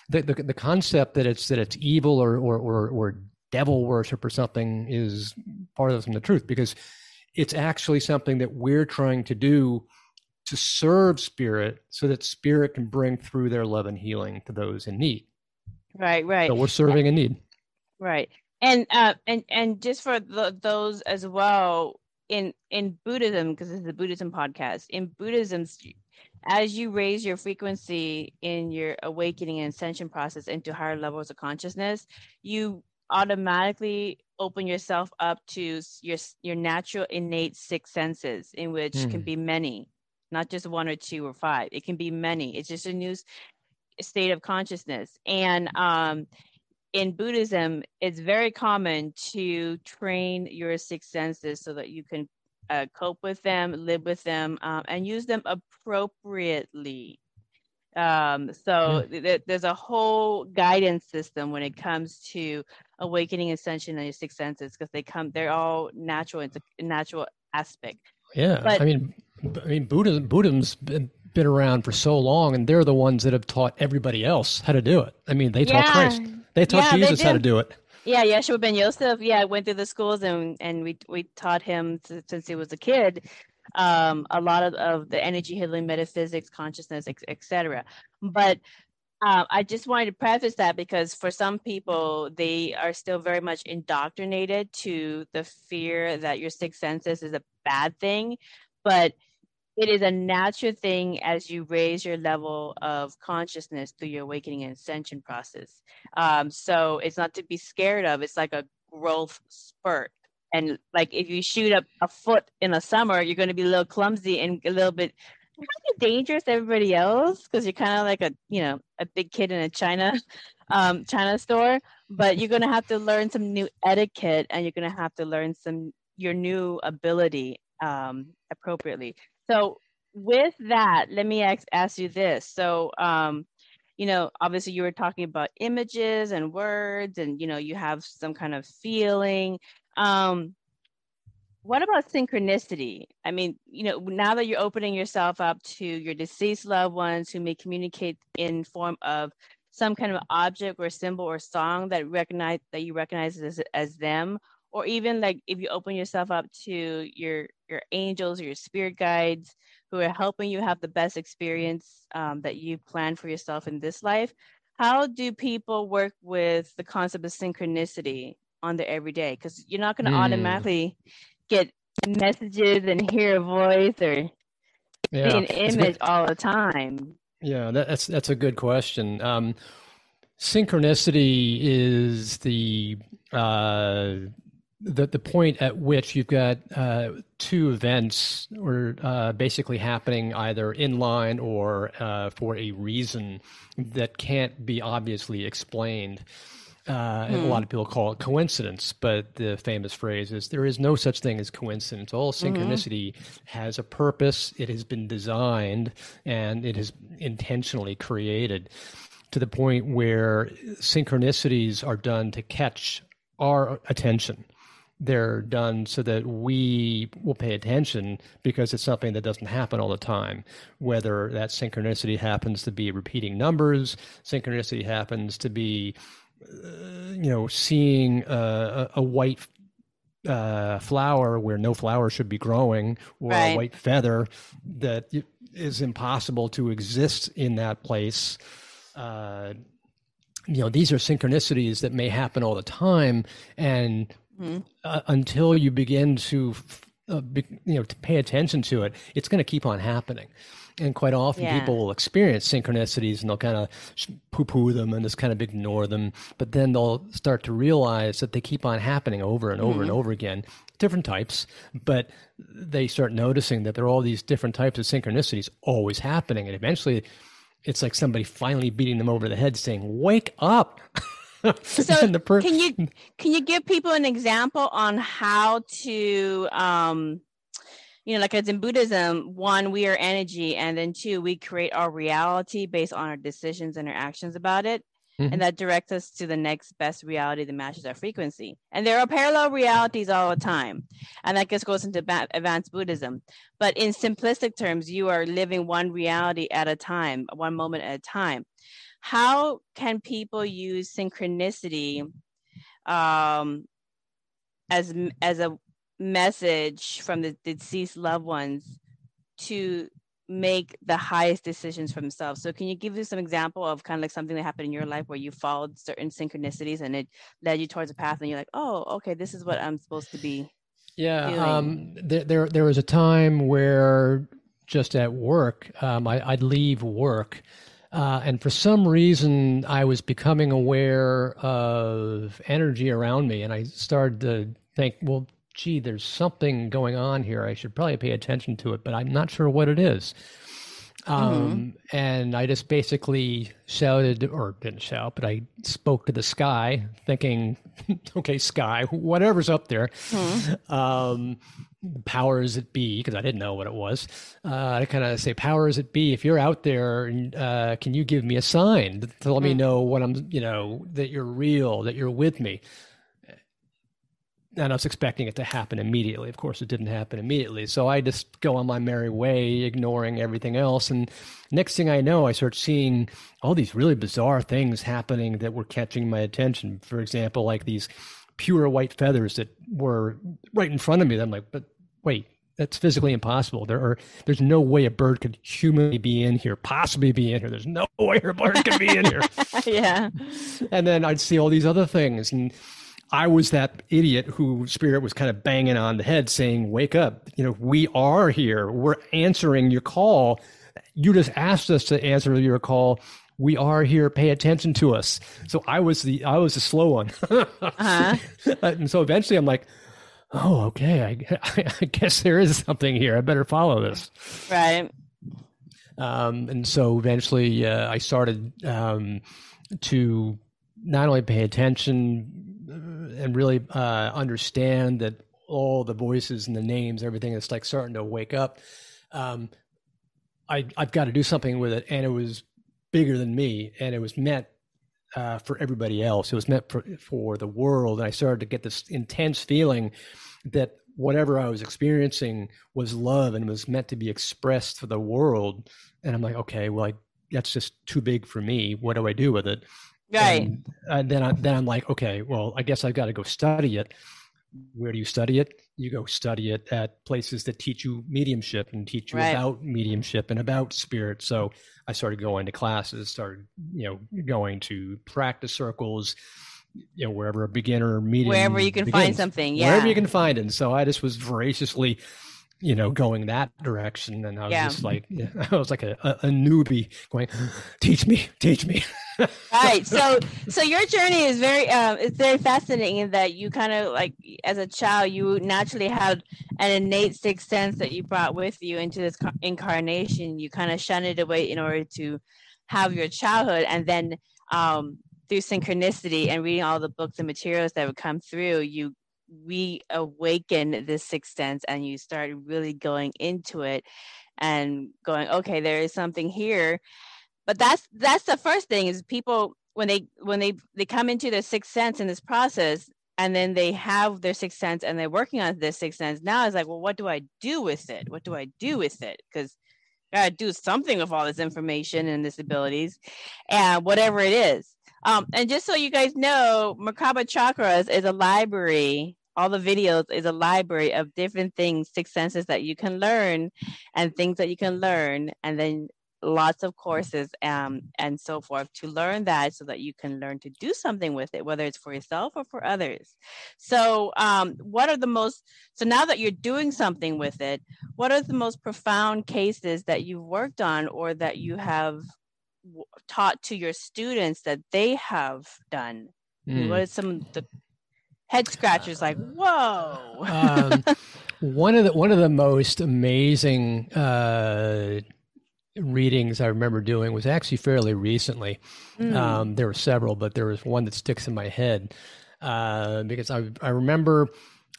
S2: the, the, the concept that it's that it's evil or or or, or devil worship or something is part from the truth because it's actually something that we're trying to do to serve spirit so that spirit can bring through their love and healing to those in need
S1: right right
S2: so we're serving a need
S1: right and uh and and just for the, those as well in in buddhism because this is a buddhism podcast in buddhism as you raise your frequency in your awakening and ascension process into higher levels of consciousness you automatically open yourself up to your your natural innate six senses in which mm. can hmm. be many not just one or two or five. It can be many. It's just a new state of consciousness. And um, in Buddhism, it's very common to train your six senses so that you can uh, cope with them, live with them, um, and use them appropriately. Um, so hmm. th- there's a whole guidance system when it comes to awakening ascension and your six senses because they come, they're all natural. It's a natural aspect.
S2: Yeah, but, I mean, I mean, Buddhism, Buddhism's been, been around for so long, and they're the ones that have taught everybody else how to do it. I mean, they taught yeah. Christ, they taught yeah, Jesus they how to do it.
S1: Yeah, Yeshua ben Yosef. Yeah, I went through the schools and and we we taught him to, since he was a kid um, a lot of, of the energy healing, metaphysics, consciousness, etc. But uh, I just wanted to preface that because for some people, they are still very much indoctrinated to the fear that your sixth senses is a bad thing. But it is a natural thing as you raise your level of consciousness through your awakening and ascension process. Um, so it's not to be scared of. It's like a growth spurt. And like if you shoot up a foot in the summer, you're going to be a little clumsy and a little bit kind of dangerous to everybody else because you're kind of like a you know a big kid in a China [laughs] um, China store. But you're going to have to learn some new etiquette, and you're going to have to learn some your new ability um, appropriately. So with that, let me ask, ask you this. So um, you know, obviously you were talking about images and words, and you know, you have some kind of feeling. Um, what about synchronicity? I mean, you know, now that you're opening yourself up to your deceased loved ones who may communicate in form of some kind of object or symbol or song that recognize that you recognize as, as them, or even like if you open yourself up to your your angels or your spirit guides who are helping you have the best experience um, that you plan for yourself in this life how do people work with the concept of synchronicity on their everyday because you're not going to mm. automatically get messages and hear a voice or yeah. see an image all the time
S2: yeah that's that's a good question um, synchronicity is the uh, the the point at which you've got uh, two events or uh, basically happening either in line or uh, for a reason that can't be obviously explained. Uh, and a lot hmm. of people call it coincidence, but the famous phrase is there is no such thing as coincidence. All mm-hmm. synchronicity mm-hmm. has a purpose, it has been designed, and it is intentionally created to the point where synchronicities are done to catch our attention they're done so that we will pay attention because it's something that doesn't happen all the time. Whether that synchronicity happens to be repeating numbers, synchronicity happens to be, uh, you know, seeing a, a white uh, flower where no flower should be growing, or right. a white feather that is impossible to exist in that place. Uh, you know, these are synchronicities that may happen all the time, and mm-hmm. uh, until you begin to uh, be, you know to pay attention to it it's going to keep on happening and quite often yeah. people will experience synchronicities and they'll kind of poo-poo them and just kind of ignore them but then they'll start to realize that they keep on happening over and over mm-hmm. and over again different types but they start noticing that there are all these different types of synchronicities always happening and eventually it's like somebody finally beating them over the head saying wake up [laughs] [laughs]
S1: so per- can you can you give people an example on how to um you know like as in buddhism one we are energy and then two we create our reality based on our decisions and our actions about it mm-hmm. and that directs us to the next best reality that matches our frequency. And there are parallel realities all the time. And that just goes into advanced buddhism. But in simplistic terms you are living one reality at a time one moment at a time how can people use synchronicity um, as as a message from the deceased loved ones to make the highest decisions for themselves. So can you give us some example of kind of like something that happened in your life where you followed certain synchronicities and it led you towards a path and you're like, oh, okay, this is what I'm supposed to be.
S2: Yeah. Um, there, there, there was a time where just at work, um, I, I'd leave work uh, and for some reason, I was becoming aware of energy around me, and I started to think, well, gee, there's something going on here. I should probably pay attention to it, but I'm not sure what it is. Um, mm-hmm. And I just basically shouted, or didn't shout, but I spoke to the sky, thinking, [laughs] okay, sky, whatever's up there. Mm-hmm. Um, powers it be, because I didn't know what it was. Uh, I kind of say, powers it be, if you're out there, uh, can you give me a sign to let mm-hmm. me know what I'm, you know, that you're real, that you're with me? and I was expecting it to happen immediately. Of course, it didn't happen immediately. So I just go on my merry way, ignoring everything else. And next thing I know, I start seeing all these really bizarre things happening that were catching my attention. For example, like these pure white feathers that were right in front of me. I'm like, but wait, that's physically impossible. There are there's no way a bird could humanly be in here, possibly be in here. There's no [laughs] way a bird could be in here. [laughs]
S1: yeah.
S2: And then I'd see all these other things and I was that idiot who spirit was kind of banging on the head saying, wake up. You know, we are here. We're answering your call. You just asked us to answer your call. We are here. Pay attention to us. So I was the I was the slow one. uh-huh. [laughs] and so eventually, I'm like, oh, okay. I, [laughs] I guess there is something here. I better follow this.
S1: Right.
S2: Um, and so eventually, uh, I started um, to not only pay attention uh, and really uh, understand that all the voices and the names, everything is like starting to wake up. Um, I, I've got to do something with it, and it was bigger than me, and it was meant uh, for everybody else. It was meant for for the world, and I started to get this intense feeling that whatever I was experiencing was love and was meant to be expressed for the world. And I'm like, okay, well, I, that's just too big for me. What do I do with it?
S1: Right.
S2: And, and then I, then I'm like, okay, well, I guess I've got to go study it. Where do you study it? You go study it at places that teach you mediumship and teach you right. about mediumship and about spirit. So I started going to classes, started, you know, going to practice circles, you know, wherever a beginner meeting,
S1: wherever you can begins, find something, yeah,
S2: wherever you can find it. And so I just was voraciously you know, going that direction. And I was yeah. just like, yeah, [laughs] I was like a, a, a, newbie going, [gasps] teach me, teach me. [laughs]
S1: right. So, so your journey is very, um, it's very fascinating in that you kind of like, as a child, you naturally had an innate sixth sense that you brought with you into this incarnation. You kind of shunned it away in order to have your childhood. And then, um, through synchronicity and reading all the books and materials that would come through, you reawaken this sixth sense and you start really going into it and going okay there is something here. But that's that's the first thing is people when they when they they come into their sixth sense in this process and then they have their sixth sense and they're working on this sixth sense now it's like well what do i do with it? What do i do with it? Because I gotta do something with all this information and this abilities and whatever it is um, and just so you guys know, Merkaba Chakras is a library all the videos is a library of different things, six senses that you can learn and things that you can learn, and then lots of courses um, and so forth to learn that so that you can learn to do something with it, whether it's for yourself or for others. So, um, what are the most, so now that you're doing something with it, what are the most profound cases that you've worked on or that you have taught to your students that they have done? Mm. What are some of the head scratchers like whoa um,
S2: one of the one of the most amazing uh, readings i remember doing was actually fairly recently mm. um, there were several but there was one that sticks in my head uh, because I, I remember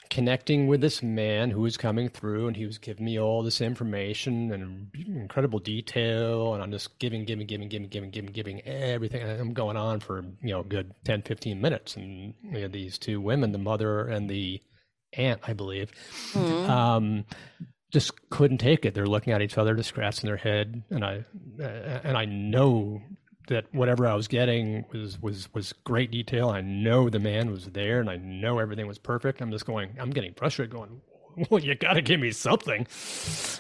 S2: connecting with this man who was coming through and he was giving me all this information and incredible detail and i'm just giving giving giving giving giving giving giving everything and i'm going on for you know good 10 15 minutes and we had these two women the mother and the aunt i believe mm-hmm. um, just couldn't take it they're looking at each other just scratching their head and i and i know that whatever I was getting was was was great detail. I know the man was there, and I know everything was perfect. I'm just going. I'm getting frustrated. Going, [laughs] well, you got to give me something.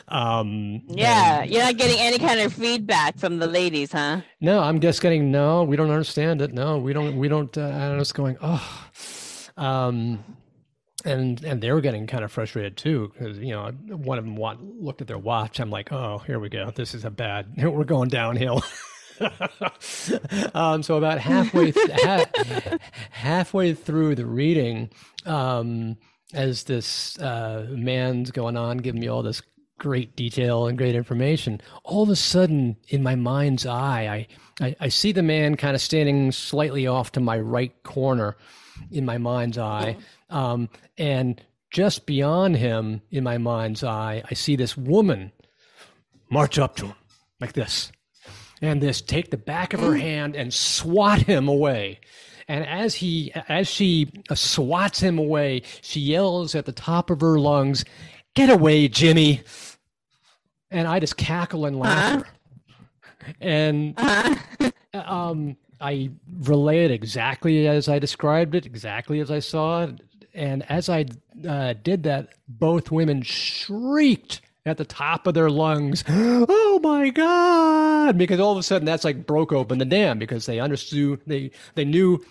S2: Um,
S1: yeah, and, you're not getting any kind of feedback from the ladies, huh?
S2: No, I'm just getting no. We don't understand it. No, we don't. We don't. Uh, I'm just going. Oh, um, and and they were getting kind of frustrated too because you know one of them want, looked at their watch. I'm like, oh, here we go. This is a bad. [laughs] We're going downhill. [laughs] [laughs] um, so about halfway th- [laughs] ha- halfway through the reading, um, as this uh, man's going on, giving me all this great detail and great information, all of a sudden, in my mind's eye, I, I, I see the man kind of standing slightly off to my right corner in my mind's eye. Um, and just beyond him in my mind's eye, I see this woman march up to him like this and this take the back of her mm. hand and swat him away. And as he, as she swats him away, she yells at the top of her lungs, "Get away, Jimmy!" And I just cackle and laugh. Uh-huh. And uh-huh. [laughs] um, I relay it exactly as I described it, exactly as I saw it. And as I uh, did that, both women shrieked at the top of their lungs, [gasps] "Oh my god!" Because all of a sudden that's like broke open the dam because they understood they they knew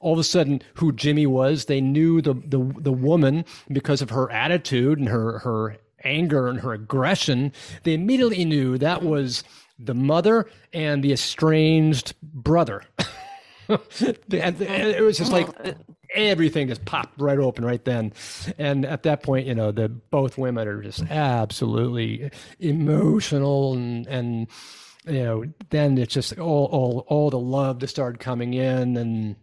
S2: all of a sudden who Jimmy was. They knew the the the woman because of her attitude and her her anger and her aggression. They immediately knew that was the mother and the estranged brother. [laughs] and it was just like oh, everything just popped right open right then. And at that point, you know, the both women are just absolutely emotional and and you know, then it's just all all all the love that started coming in and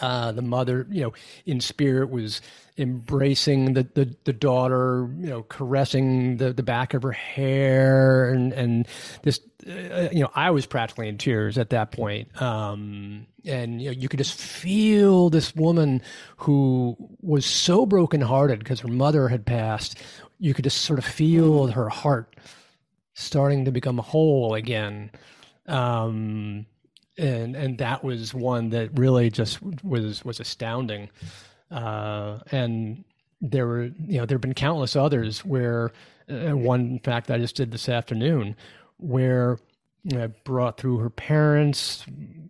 S2: uh, the mother, you know, in spirit was embracing the, the, the daughter, you know, caressing the, the back of her hair and, and this, uh, you know, I was practically in tears at that point. Um, and, you know, you could just feel this woman who was so brokenhearted because her mother had passed. You could just sort of feel her heart starting to become whole again. Um, and and that was one that really just was was astounding. Uh, and there were you know there have been countless others where uh, one in fact I just did this afternoon where I brought through her parents,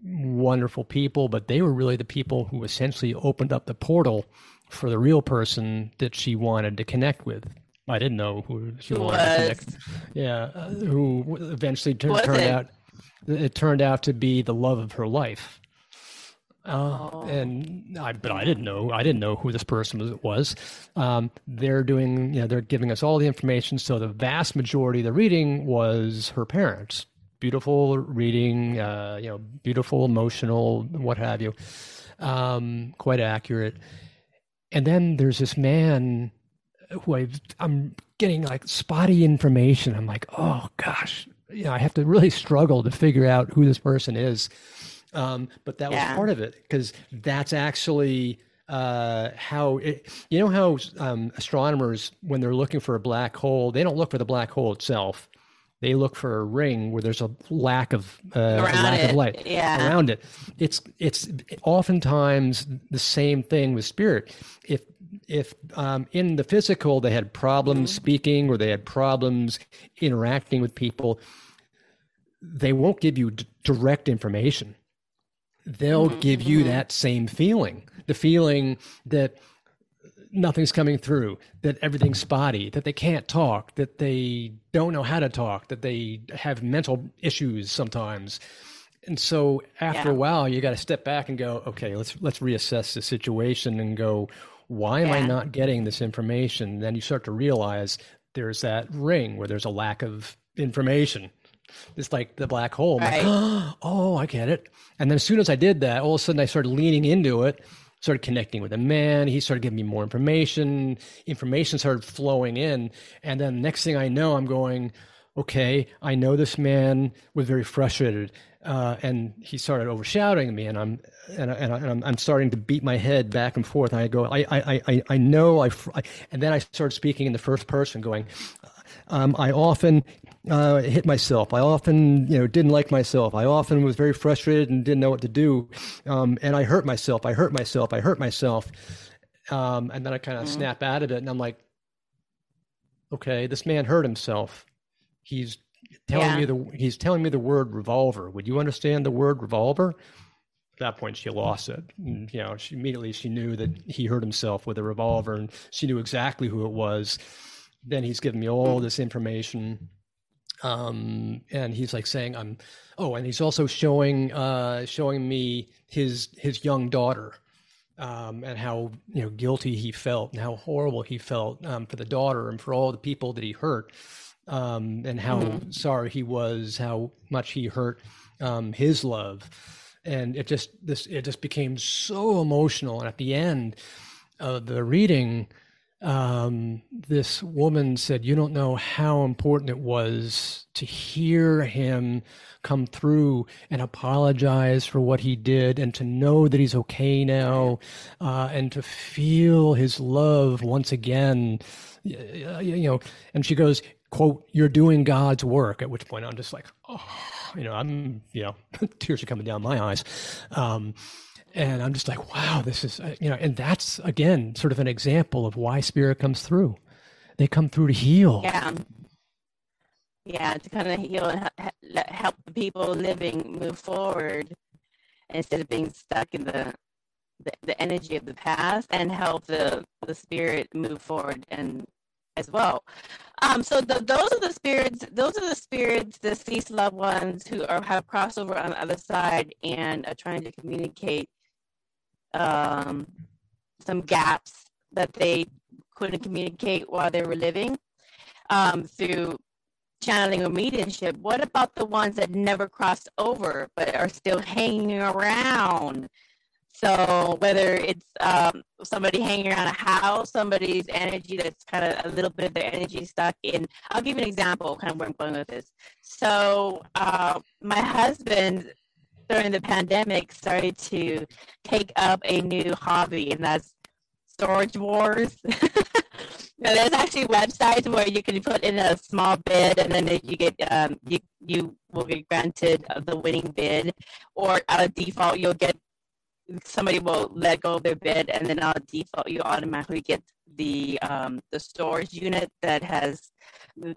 S2: wonderful people, but they were really the people who essentially opened up the portal for the real person that she wanted to connect with. I didn't know who she wanted
S1: was?
S2: to connect. Yeah, uh, who eventually
S1: Was
S2: turned
S1: it?
S2: out it turned out to be the love of her life. Uh,
S1: Oh.
S2: and I, but I didn't know. I didn't know who this person was. was. Um, they're doing, you know, they're giving us all the information. So the vast majority of the reading was her parents. Beautiful reading, uh, you know, beautiful, emotional, what have you. Um, quite accurate. And then there's this man who I, I'm getting like spotty information. I'm like, oh gosh, you know, I have to really struggle to figure out who this person is. Um, but that
S1: Yeah.
S2: was part of it because that's actually uh, how it, you know how um, astronomers when they're looking for a black hole, they don't look for the black hole itself. They look for a ring where there's a lack of uh, a lack
S1: it,
S2: of light
S1: yeah.
S2: around it. It's it's oftentimes the same thing with spirit. If if um, in the physical they had problems mm-hmm. speaking or they had problems interacting with people, they won't give you d- direct information. They'll mm-hmm. give you mm-hmm. that same feeling, the feeling that nothing's coming through, that everything's spotty, that they can't talk, that they don't know how to talk, that they have mental issues sometimes. And so after
S1: Yeah.
S2: a while you got to step back and go, okay, let's let's reassess the situation and go, why am I not getting this information? Then you start to realize there's that ring where there's a lack of information. It's like the black hole. I'm like, [gasps] oh, I get it. And then as soon as I did that, all of a sudden I started leaning into it, started connecting with a man. He started giving me more information. Information started flowing in. And then next thing I know, I'm going, okay, I know this man was very frustrated. Uh, and he started overshadowing me, and I'm and, I, and, I, and I'm, I'm starting to beat my head back and forth. And I go, I I I, I know I, I, and then I started speaking in the first person, going, um, I often uh, hit myself. I often, you know, didn't like myself. I often was very frustrated and didn't know what to do. Um, and I hurt myself. I hurt myself. I hurt myself. Um, and then I kind of snap out of it, and I'm like, okay, this man hurt himself. He's telling
S1: Yeah.
S2: me the he's telling me the word revolver. Would you understand the word revolver? At that point, she lost it. And, you know, she immediately she knew that he hurt himself with a revolver, and she knew exactly who it was. Then he's giving me all this information, um, and he's like saying, "I'm." Oh, and he's also showing uh, showing me his his young daughter, um, and how you know guilty he felt, and how horrible he felt um, for the daughter and for all the people that he hurt, um, and how sorry he was, how much he hurt um, his love, and it just this it just became so emotional. And at the end of the reading, um, this woman said, "You don't know how important it was to hear him come through and apologize for what he did, and to know that he's okay now, uh, and to feel his love once again." You know, and she goes, "quote You're doing God's work." At which point, I'm just like, "Oh." You know, I'm, you know, [laughs] tears are coming down my eyes. Um, and I'm just like, wow, this is, uh, you know, and that's again sort of an example of why spirit comes through. They come through to heal.
S1: Yeah. Yeah, to kind of heal and help the people living move forward instead of being stuck in the, the the energy of the past and help the the spirit move forward and as well. Um, so the, those are the spirits. Those are the spirits, the deceased loved ones who are have crossover on the other side and are trying to communicate um, some gaps that they couldn't communicate while they were living um, through channeling or mediumship. What about the ones that never crossed over but are still hanging around? So whether it's um, somebody hanging around a house, somebody's energy that's kind of a little bit of their energy stuck in. I'll give you an example, kind of where I'm going with this. So uh, my husband during the pandemic started to take up a new hobby, and that's storage wars. [laughs] now, there's actually websites where you can put in a small bid, and then you get um, you you will be granted the winning bid, or of default you'll get somebody will let go of their bid, and then out default you automatically get the um, the storage unit that has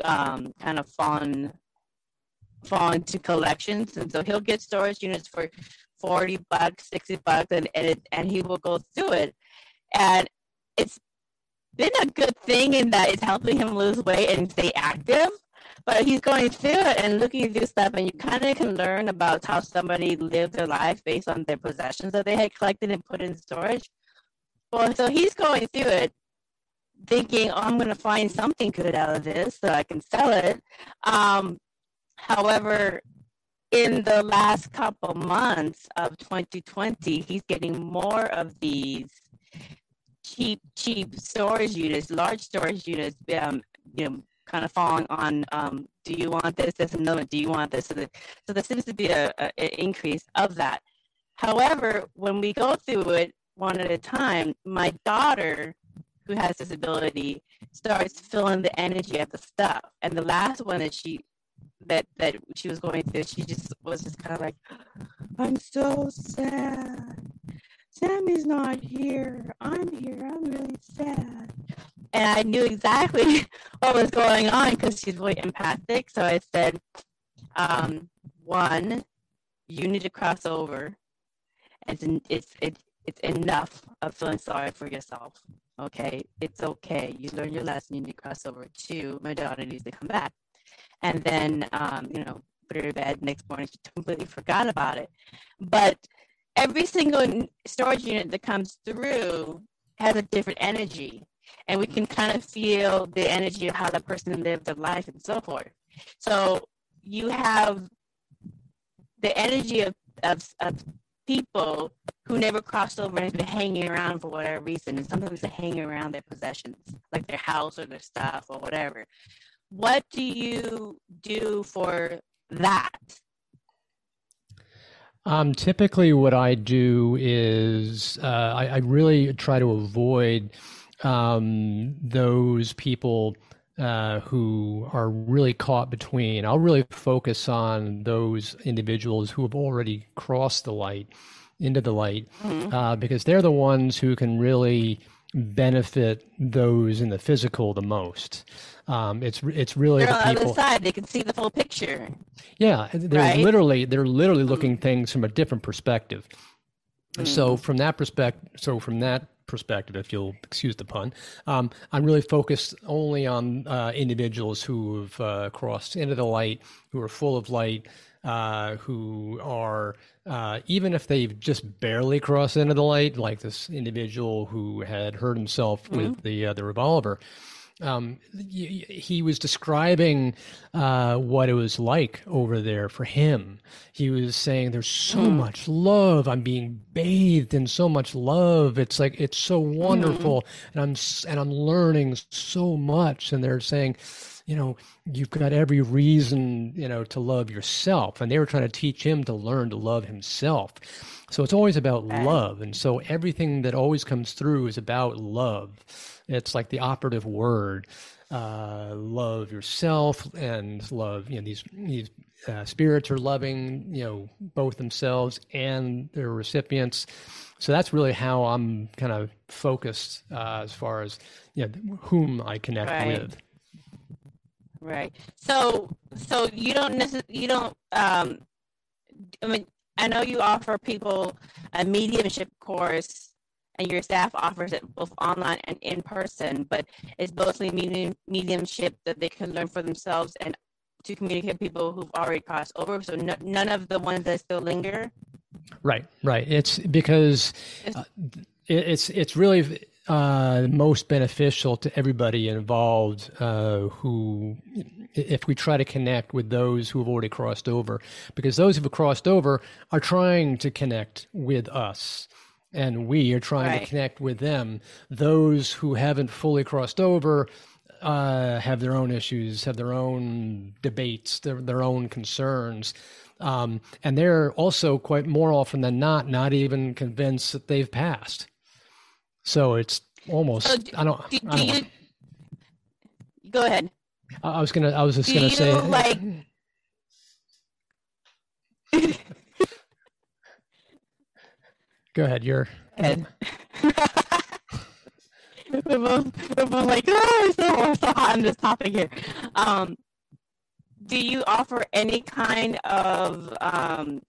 S1: um, kind of fallen fallen to collections, and so he'll get storage units for forty bucks, sixty bucks, and and, it, and he will go through it, and it's been a good thing in that it's helping him lose weight and stay active. But he's going through it and looking through stuff, and you kind of can learn about how somebody lived their life based on their possessions that they had collected and put in storage. Well, so he's going through it, thinking, "Oh, I'm going to find something good out of this so I can sell it." Um, however, in the last couple months of 2020, he's getting more of these cheap, cheap storage units, large storage units, um, you know, kind of falling on, um, do you want this, this, and another, do you want this? So, the, so there seems to be a, a, a increase of that. However, when we go through it one at a time, my daughter, who has disability, starts feeling the energy of the stuff. And the last one that she that that she was going through, she just was just kind of like, I'm so sad. Sammy's not here. I'm here. I'm really sad. And I knew exactly [laughs] what was going on because she's really empathic. So I said, um, one, you need to cross over. It's, it's, it, it's enough of feeling sorry for yourself. Okay, it's okay. You learned your lesson. You need to cross over. Two, my daughter needs to come back. And then, um, you know, put her to bed. Next morning, she completely forgot about it. But every single storage unit that comes through has a different energy and we can kind of feel the energy of how that person lived their life and so forth. So you have the energy of, of, of people who never crossed over and been hanging around for whatever reason and sometimes they hang around their possessions like their house or their stuff or whatever. What do you do for that?
S2: Um, typically, what I do is uh, I, I, really try to avoid um, those people uh, who are really caught between. I'll really focus on those individuals who have already crossed the light into the light mm-hmm. uh, because they're the ones who can really benefit those in the physical the most. Um, it's it's really
S1: they're
S2: the
S1: on
S2: people.
S1: the other side; they can see the full picture.
S2: Yeah, they're right? literally they're literally looking things from a different perspective. Mm. So from that perspective, so from that perspective, if you'll excuse the pun, um, I'm really focused only on uh, individuals who have uh, crossed into the light, who are full of light, uh, who are uh, even if they've just barely crossed into the light, like this individual who had hurt himself mm-hmm. with the uh, the revolver um, he was describing uh, what it was like over there for him. He was saying, "There's so mm. much love. I'm being bathed in so much love. It's like it's so wonderful, mm. and I'm and I'm learning so much." And they're saying, you know, you've got every reason, you know, to love yourself. And they were trying to teach him to learn to love himself. So it's always about love. And so everything that always comes through is about love. It's like the operative word. Uh, love yourself and love, you know, these, these uh, spirits are loving, you know, both themselves and their recipients. So that's really how I'm kind of focused uh, as far as, you know, whom I connect right. with.
S1: Right. So, so you don't necessarily, you don't, um, I mean, I know you offer people a mediumship course and your staff offers it both online and in person, but it's mostly medium, mediumship that they can learn for themselves and to communicate with people who've already crossed over. So no, none of the ones that still linger.
S2: Right, right. It's because uh, it's it's really uh, most beneficial to everybody involved uh, who if we try to connect with those who have already crossed over because those who have crossed over are trying to connect with us and we are trying right. to connect with them those who haven't fully crossed over uh, have their own issues have their own debates their, their own concerns um, and they're also quite more often than not not even convinced that they've passed so it's almost so do, I don't, do, I don't
S1: you, go ahead
S2: I was gonna. I was just Do gonna say.
S1: Like. [laughs]
S2: Go ahead. You're.
S1: Head. [laughs] we're, both, we're both like, oh, we're so, we're so hot on this topic here. Um, do you offer any kind of um,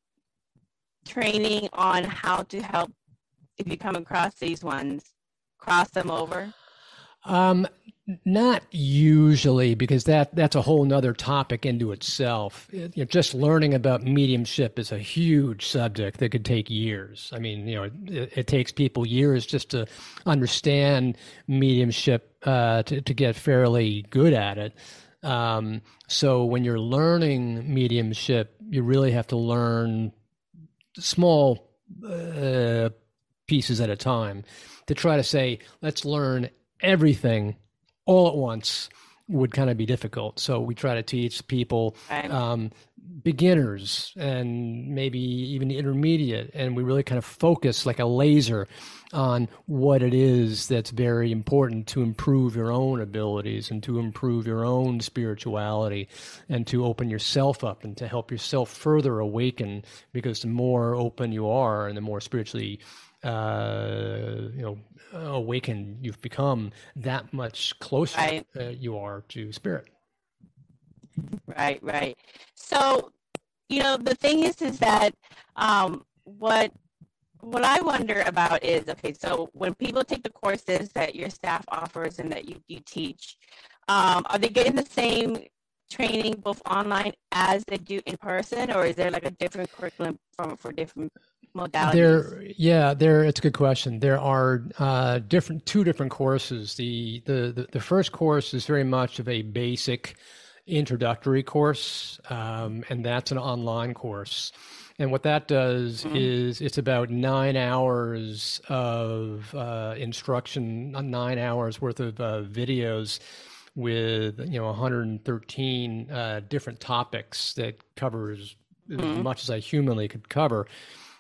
S1: training on how to help if you come across these ones, cross them over?
S2: Um, not usually, because that that's a whole nother topic into itself. It, you know, just learning about mediumship is a huge subject that could take years. I mean, you know, it, it takes people years just to understand mediumship uh, to to get fairly good at it. Um, so when you're learning mediumship, you really have to learn small uh, pieces at a time to try to say, let's learn everything all at once would kind of be difficult. So we try to teach people um, beginners and maybe even intermediate, and we really kind of focus like a laser on what it is that's very important to improve your own abilities and to improve your own spirituality and to open yourself up and to help yourself further awaken. Because the more open you are and the more spiritually uh, you know awakened you've become, that much closer right. uh, you are to spirit.
S1: Right, right. So, you know, the thing is, is that um, what what I wonder about is okay. So when people take the courses that your staff offers and that you, you teach, um, are they getting the same training both online as they do in person, or is there like a different curriculum from for different modalities?
S2: There, yeah, there. It's a good question. There are uh, different two different courses. The, the the the first course is very much of a basic introductory course, um, and that's an online course. And what that does mm-hmm. is it's about nine hours of uh, instruction, nine hours worth of uh, videos with you know 113 uh, different topics that covers mm-hmm. as much as I humanly could cover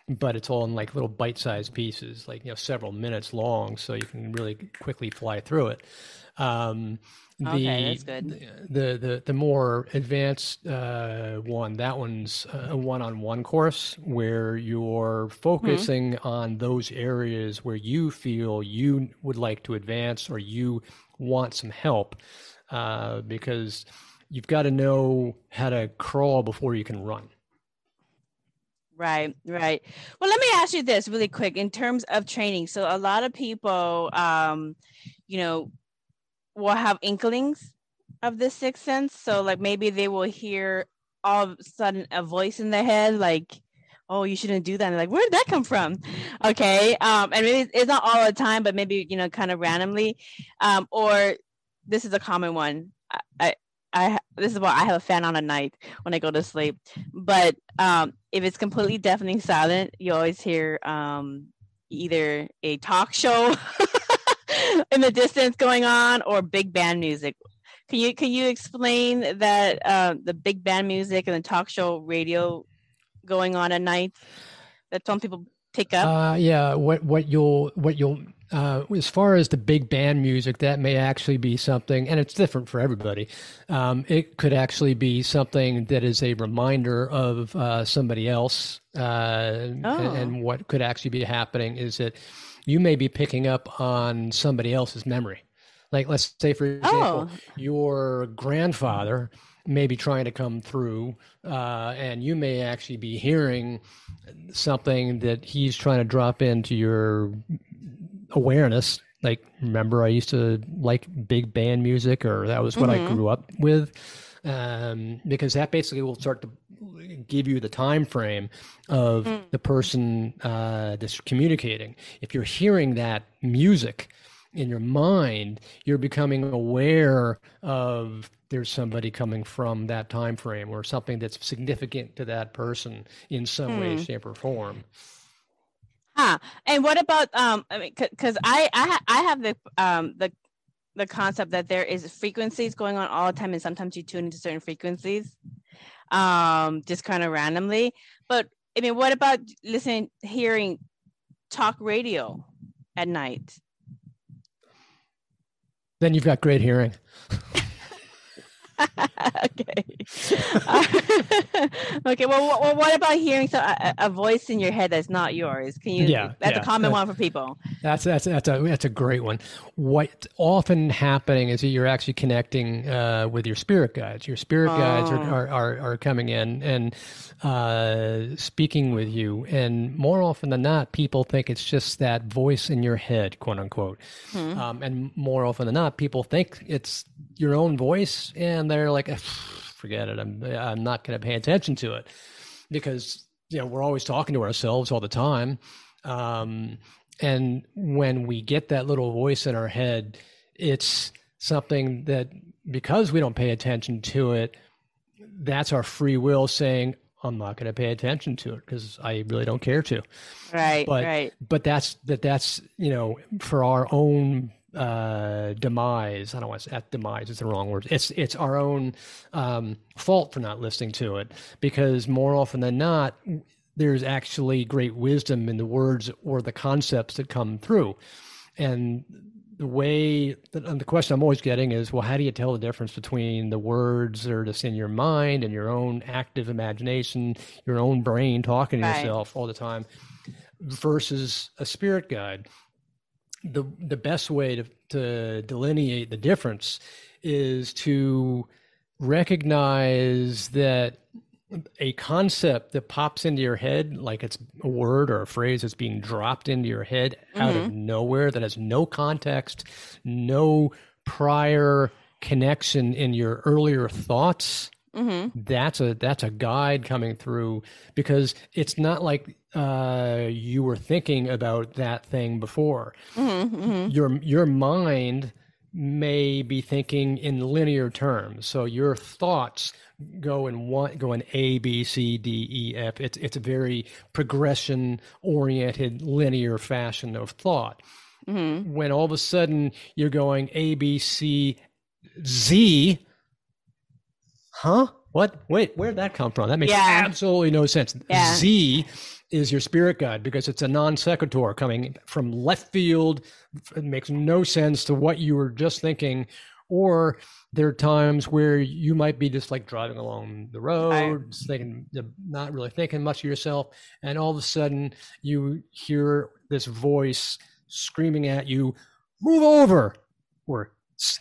S2: but it's all in like little bite-sized pieces, like you know several minutes long, so you can really quickly fly through it. Um,
S1: the, okay, that's good.
S2: The the the more advanced uh, one, that one's a one-on-one course where you're focusing mm-hmm. on those areas where you feel you would like to advance or you want some help, uh, because you've got to know how to crawl before you can run.
S1: Right, right. Well, let me ask you this really quick in terms of training. So, a lot of people, um, you know, will have inklings of the sixth sense. So, like maybe they will hear all of a sudden a voice in their head, like, "Oh, you shouldn't do that." And like, where did that come from? Okay, um, and maybe it's not all the time, but maybe you know, kind of randomly, um, or this is a common one. I, I this is why I have a fan on at night when I go to sleep. But um, if it's completely deafening silent, you always hear um, either a talk show [laughs] in the distance going on or big band music. Can you can you explain that uh, the big band music and the talk show radio going on at night that some people pick up?
S2: Uh, yeah, what what you'll what you'll uh, as far as the big band music, that may actually be something, and it's different for everybody. Um, it could actually be something that is a reminder of uh, somebody else. Uh, oh. and, and, what could actually be happening is that you may be picking up on somebody else's memory. Like, let's say, for example, oh. your grandfather may be trying to come through, uh, and you may actually be hearing something that he's trying to drop into your awareness. Like, remember, I used to like big band music, or that was what mm-hmm. I grew up with, um, because that basically will start to give you the time frame of mm. the person uh, that's communicating. If you're hearing that music in your mind, you're becoming aware of there's somebody coming from that time frame or something that's significant to that person in some way, hmm. shape, or form.
S1: Huh. And what about um? I mean, because I I, I have the um the the concept that there is frequencies going on all the time, and sometimes you tune into certain frequencies, um, just kind of randomly. But I mean, what about listening, hearing talk radio at night?
S2: Then you've got great hearing. [laughs]
S1: okay. [laughs] okay. Well, well, what about hearing so, a, a, voice in your head that's not yours? Can you? Yeah, that's yeah, a common one for people.
S2: That's that's that's a that's a great one. What often happening is that you're actually connecting uh, with your spirit guides. Your spirit oh. guides are, are, are are coming in and uh, speaking with you, and more often than not, people think it's just that voice in your head, quote unquote. Hmm. Um, and more often than not, people think it's your own voice, and they're like, forget it. I'm I'm not going to pay attention to it because you know we're always talking to ourselves all the time. Um, and when we get that little voice in our head, it's something that because we don't pay attention to it, that's our free will saying, I'm not going to pay attention to it because I really don't care to.
S1: Right.
S2: But,
S1: right.
S2: But that's that. That's you know for our own uh, demise. I don't want to say demise is the wrong word. It's it's our own um, fault for not listening to it because more often than not, there's actually great wisdom in the words or the concepts that come through, and the way and the question I'm always getting is, well, how do you tell the difference between the words that are just in your mind and your own active imagination, your own brain talking to right. yourself all the time, versus a spirit guide? The the best way to, to delineate the difference is to recognize that a concept that pops into your head like it's a word or a phrase that's being dropped into your head mm-hmm. out of mm-hmm. nowhere that has no context no prior connection in your earlier thoughts mm-hmm. that's a that's a guide coming through because it's not like uh, you were thinking about that thing before. Mm-hmm, mm-hmm. Your your mind may be thinking in linear terms, so your thoughts go in one go in A B C D E F. It's it's a very progression oriented linear fashion of thought. Mm-hmm. When all of a sudden you're going A B C Z, huh? What? Wait, where'd that come from? That makes yeah. absolutely no sense. Yeah. Z is your spirit guide because it's a non sequitur coming from left field. It makes no sense to what you were just thinking. Or there are times where you might be just like driving along the road, thinking, not really thinking much of yourself, and all of a sudden you hear this voice screaming at you, "Move over!" or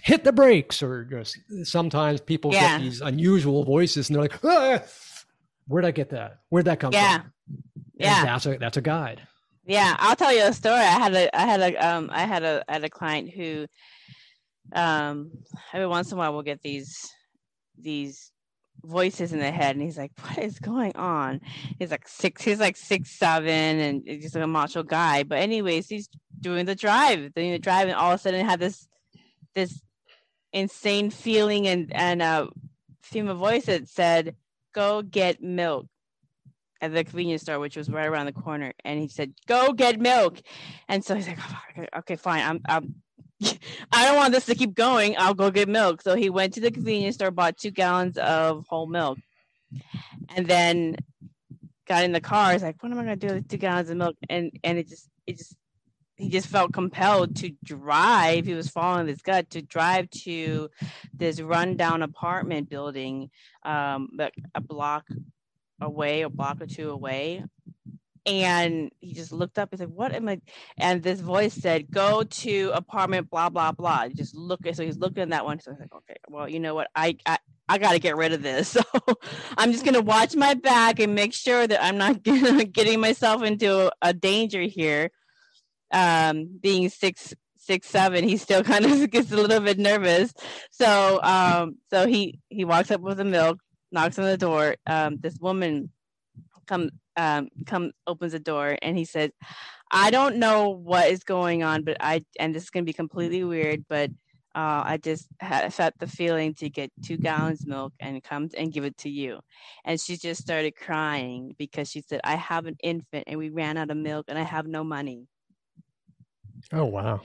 S2: "Hit the brakes!" Or you know, sometimes people yeah. get these unusual voices, and they're like, ah! "Where'd I get that? Where'd that come
S1: yeah.
S2: from?"
S1: yeah
S2: and that's a that's a guide
S1: yeah i'll tell you a story i had a i had a um i had a I had a client who um every once in a while we'll get these these voices in the head and he's like what is going on he's like six he's like six seven and he's like a macho guy but anyways he's doing the drive doing the drive and all of a sudden had this this insane feeling and and uh female voice that said go get milk at the convenience store, which was right around the corner. And he said, "Go get milk." And so he's like, oh, "Okay, fine. I'm, I'm [laughs] I don't want this to keep going. I'll go get milk." So he went to the convenience store, bought two gallons of whole milk, and then got in the car. He's like, "What am I gonna do with two gallons of milk?" And and it just it just he just felt compelled to drive. He was following his gut to drive to this rundown apartment building, um, a block away, a block or two away. And he just looked up. He's like, "What am I?" And this voice said, "Go to apartment, blah blah blah." He just look. So he's looking at that one. So he's like, "Okay, well, you know what? I I, I got to get rid of this. [laughs] So I'm just gonna watch my back and make sure that I'm not [laughs] getting myself into a danger here." Um, being six six seven, he still [laughs] kind of gets a little bit nervous. So um, so he he walks up with the milk, knocks on the door. Um, this woman come um, come opens the door, and he says, "I don't know what is going on, but I and this is gonna be completely weird, but." Uh, I just had felt the feeling to get two gallons milk and come and give it to you. And she just started crying because she said, I have an infant and we ran out of milk and I have no money.
S2: Oh, wow.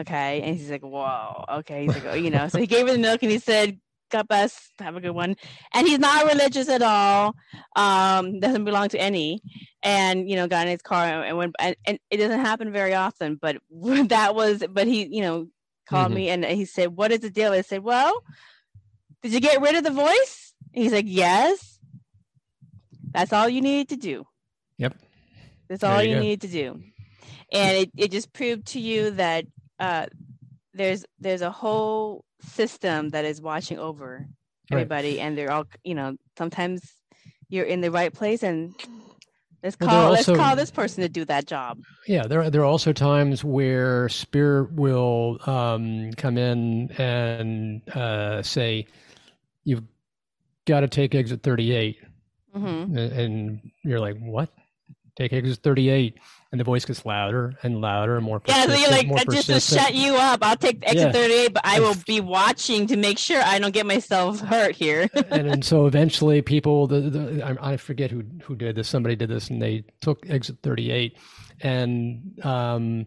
S1: Okay. And he's like, whoa. Okay. He's like, oh, you know, so he gave her the milk and he said, God bless, have a good one. And he's not religious at all. Um, doesn't belong to any. And you know, got in his car and went. And, and it doesn't happen very often, but [laughs] that was. But he, you know, called mm-hmm. me and he said, "What is the deal?" I said, "Well, did you get rid of the voice?" he's like, "Yes." That's all you need to do.
S2: Yep.
S1: That's all you, you need to do. And it, it just proved to you that uh, there's there's a whole system that is watching over everybody right. and they're all you know sometimes you're in the right place and let's call well, also, let's call this person to do that job
S2: yeah there are, there are also times where spirit will um, come in and uh, say you've got to take exit 38 mm-hmm. and, and you're like what take exit 38 and the voice gets louder and louder and more
S1: yeah so you're like just to shut you up. I'll take exit yeah. 38 but i will be watching to make sure i don't get myself hurt here. [laughs]
S2: And, and so eventually people the, the I, I, forget who who did this. Somebody did this and they took exit 38 and um,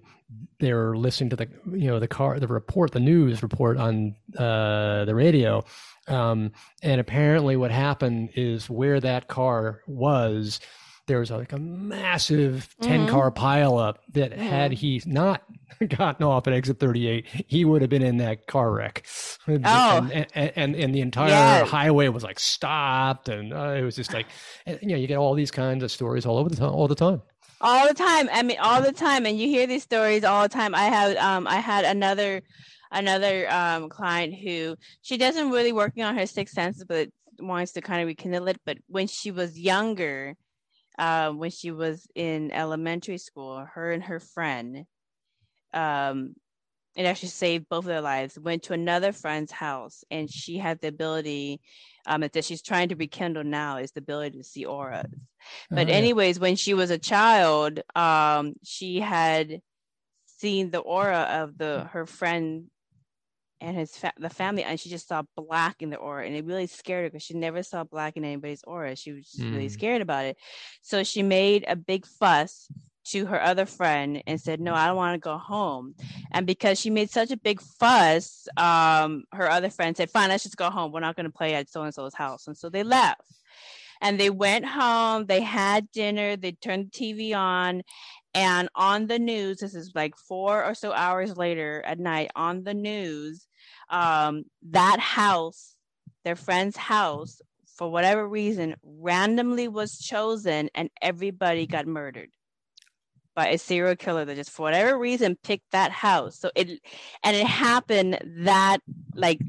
S2: they're listening to the you know the car the report the news report on uh, the radio. Um, and apparently what happened is where that car was there was like a massive 10 mm-hmm. car pileup that mm-hmm. had he not [laughs] gotten off at exit 38 he would have been in that car wreck. [laughs] Oh. and, and, and, and the entire highway was like stopped and uh, it was just like [sighs] you know you get all these kinds of stories all over the time all the time.
S1: All the time. I mean all the time. And you hear these stories all the time. I have um i had another another um client who she doesn't really working on her sixth sense but wants to kind of rekindle it. But when she was younger uh, when she was in elementary school, her and her friend, um, it actually saved both of their lives, went to another friend's house and she had the ability um, that she's trying to rekindle now is the ability to see auras. But, oh, yeah. anyways, when she was a child, um, she had seen the aura of the her friend and his fa- the family and she just saw black in the aura and it really scared her because she never saw black in anybody's aura. She was mm. really scared about it. So she made a big fuss to her other friend and said no i don't want to go home. And because she made such a big fuss um, her other friend said fine let's just go home. We're not going to play at so and so's house. And so they left. And they went home they had dinner they turned the tv on and on the news this is like four or so hours later at night on the news um, that house, their friend's house, for whatever reason, randomly was chosen and everybody got murdered by a serial killer that just for whatever reason picked that house. So it and it happened that like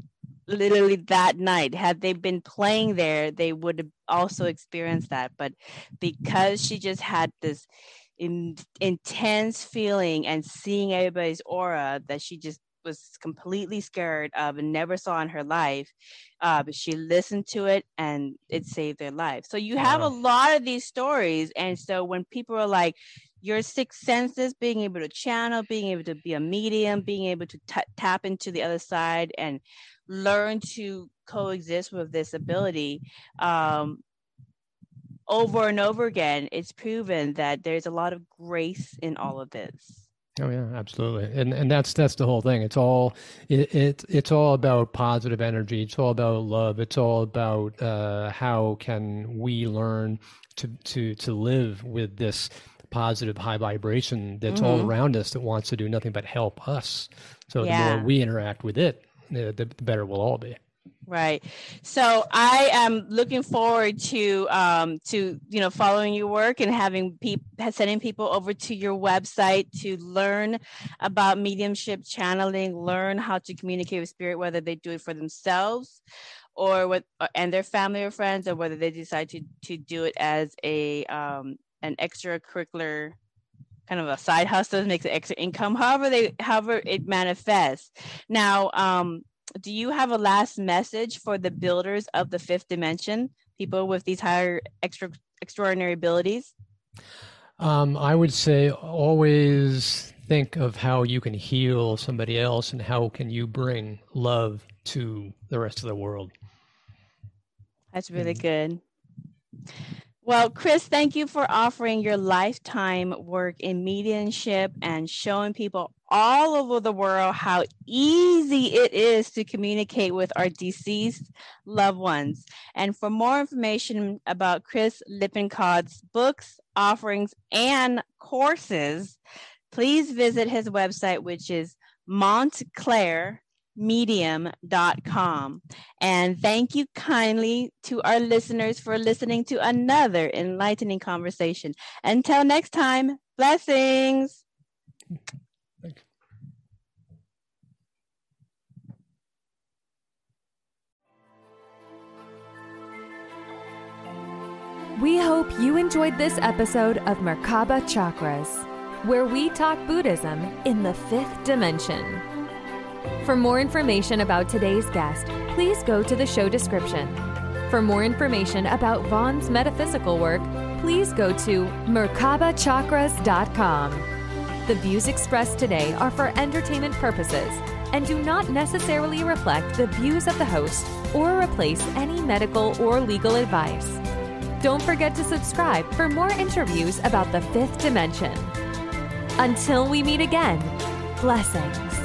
S1: literally that night. Had they been playing there, they would have also experienced that. But because she just had this in, intense feeling and seeing everybody's aura that she just was completely scared of and never saw in her life. Uh, but she listened to it and it saved their life. So you have wow. a lot of these stories. And so when people are like, your sixth senses, being able to channel, being able to be a medium, being able to t- tap into the other side and learn to coexist with this ability, um, over and over again, it's proven that there's a lot of grace in all of this.
S2: Oh yeah, absolutely, and and that's that's the whole thing. It's all it, it it's all about positive energy. It's all about love. It's all about uh, how can we learn to to to live with this positive high vibration that's mm-hmm. all around us that wants to do nothing but help us. So yeah. the more we interact with it, the, the better we'll all be.
S1: Right. So I am looking forward to um, to you know following your work and having people sending people over to your website to learn about mediumship channeling, learn how to communicate with spirit, whether they do it for themselves or with uh, and their family or friends, or whether they decide to to do it as a um, an extracurricular kind of a side hustle, makes extra income, however they however it manifests. Now, um, do you have a last message for the builders of the fifth dimension, people with these higher extra extraordinary abilities?
S2: Um, I would say always think of how you can heal somebody else and how can you bring love to the rest of the world.
S1: That's really good. Well, Chris, thank you for offering your lifetime work in mediumship and showing people all over the world how easy it is to communicate with our deceased loved ones. And for more information about Chris Lippincott,'s books, offerings, and courses, please visit his website, which is Montclair medium.com. And thank you kindly to our listeners for listening to another enlightening conversation. Until next time, blessings.
S3: We hope you enjoyed this episode of Merkaba Chakras, where we talk Buddhism in the fifth dimension. For more information about today's guest, please go to the show description. For more information about Vaughn's metaphysical work, please go to merkabachakras.com. The views expressed today are for entertainment purposes and do not necessarily reflect the views of the host or replace any medical or legal advice. Don't forget to subscribe for more interviews about the fifth dimension. Until we meet again, blessings.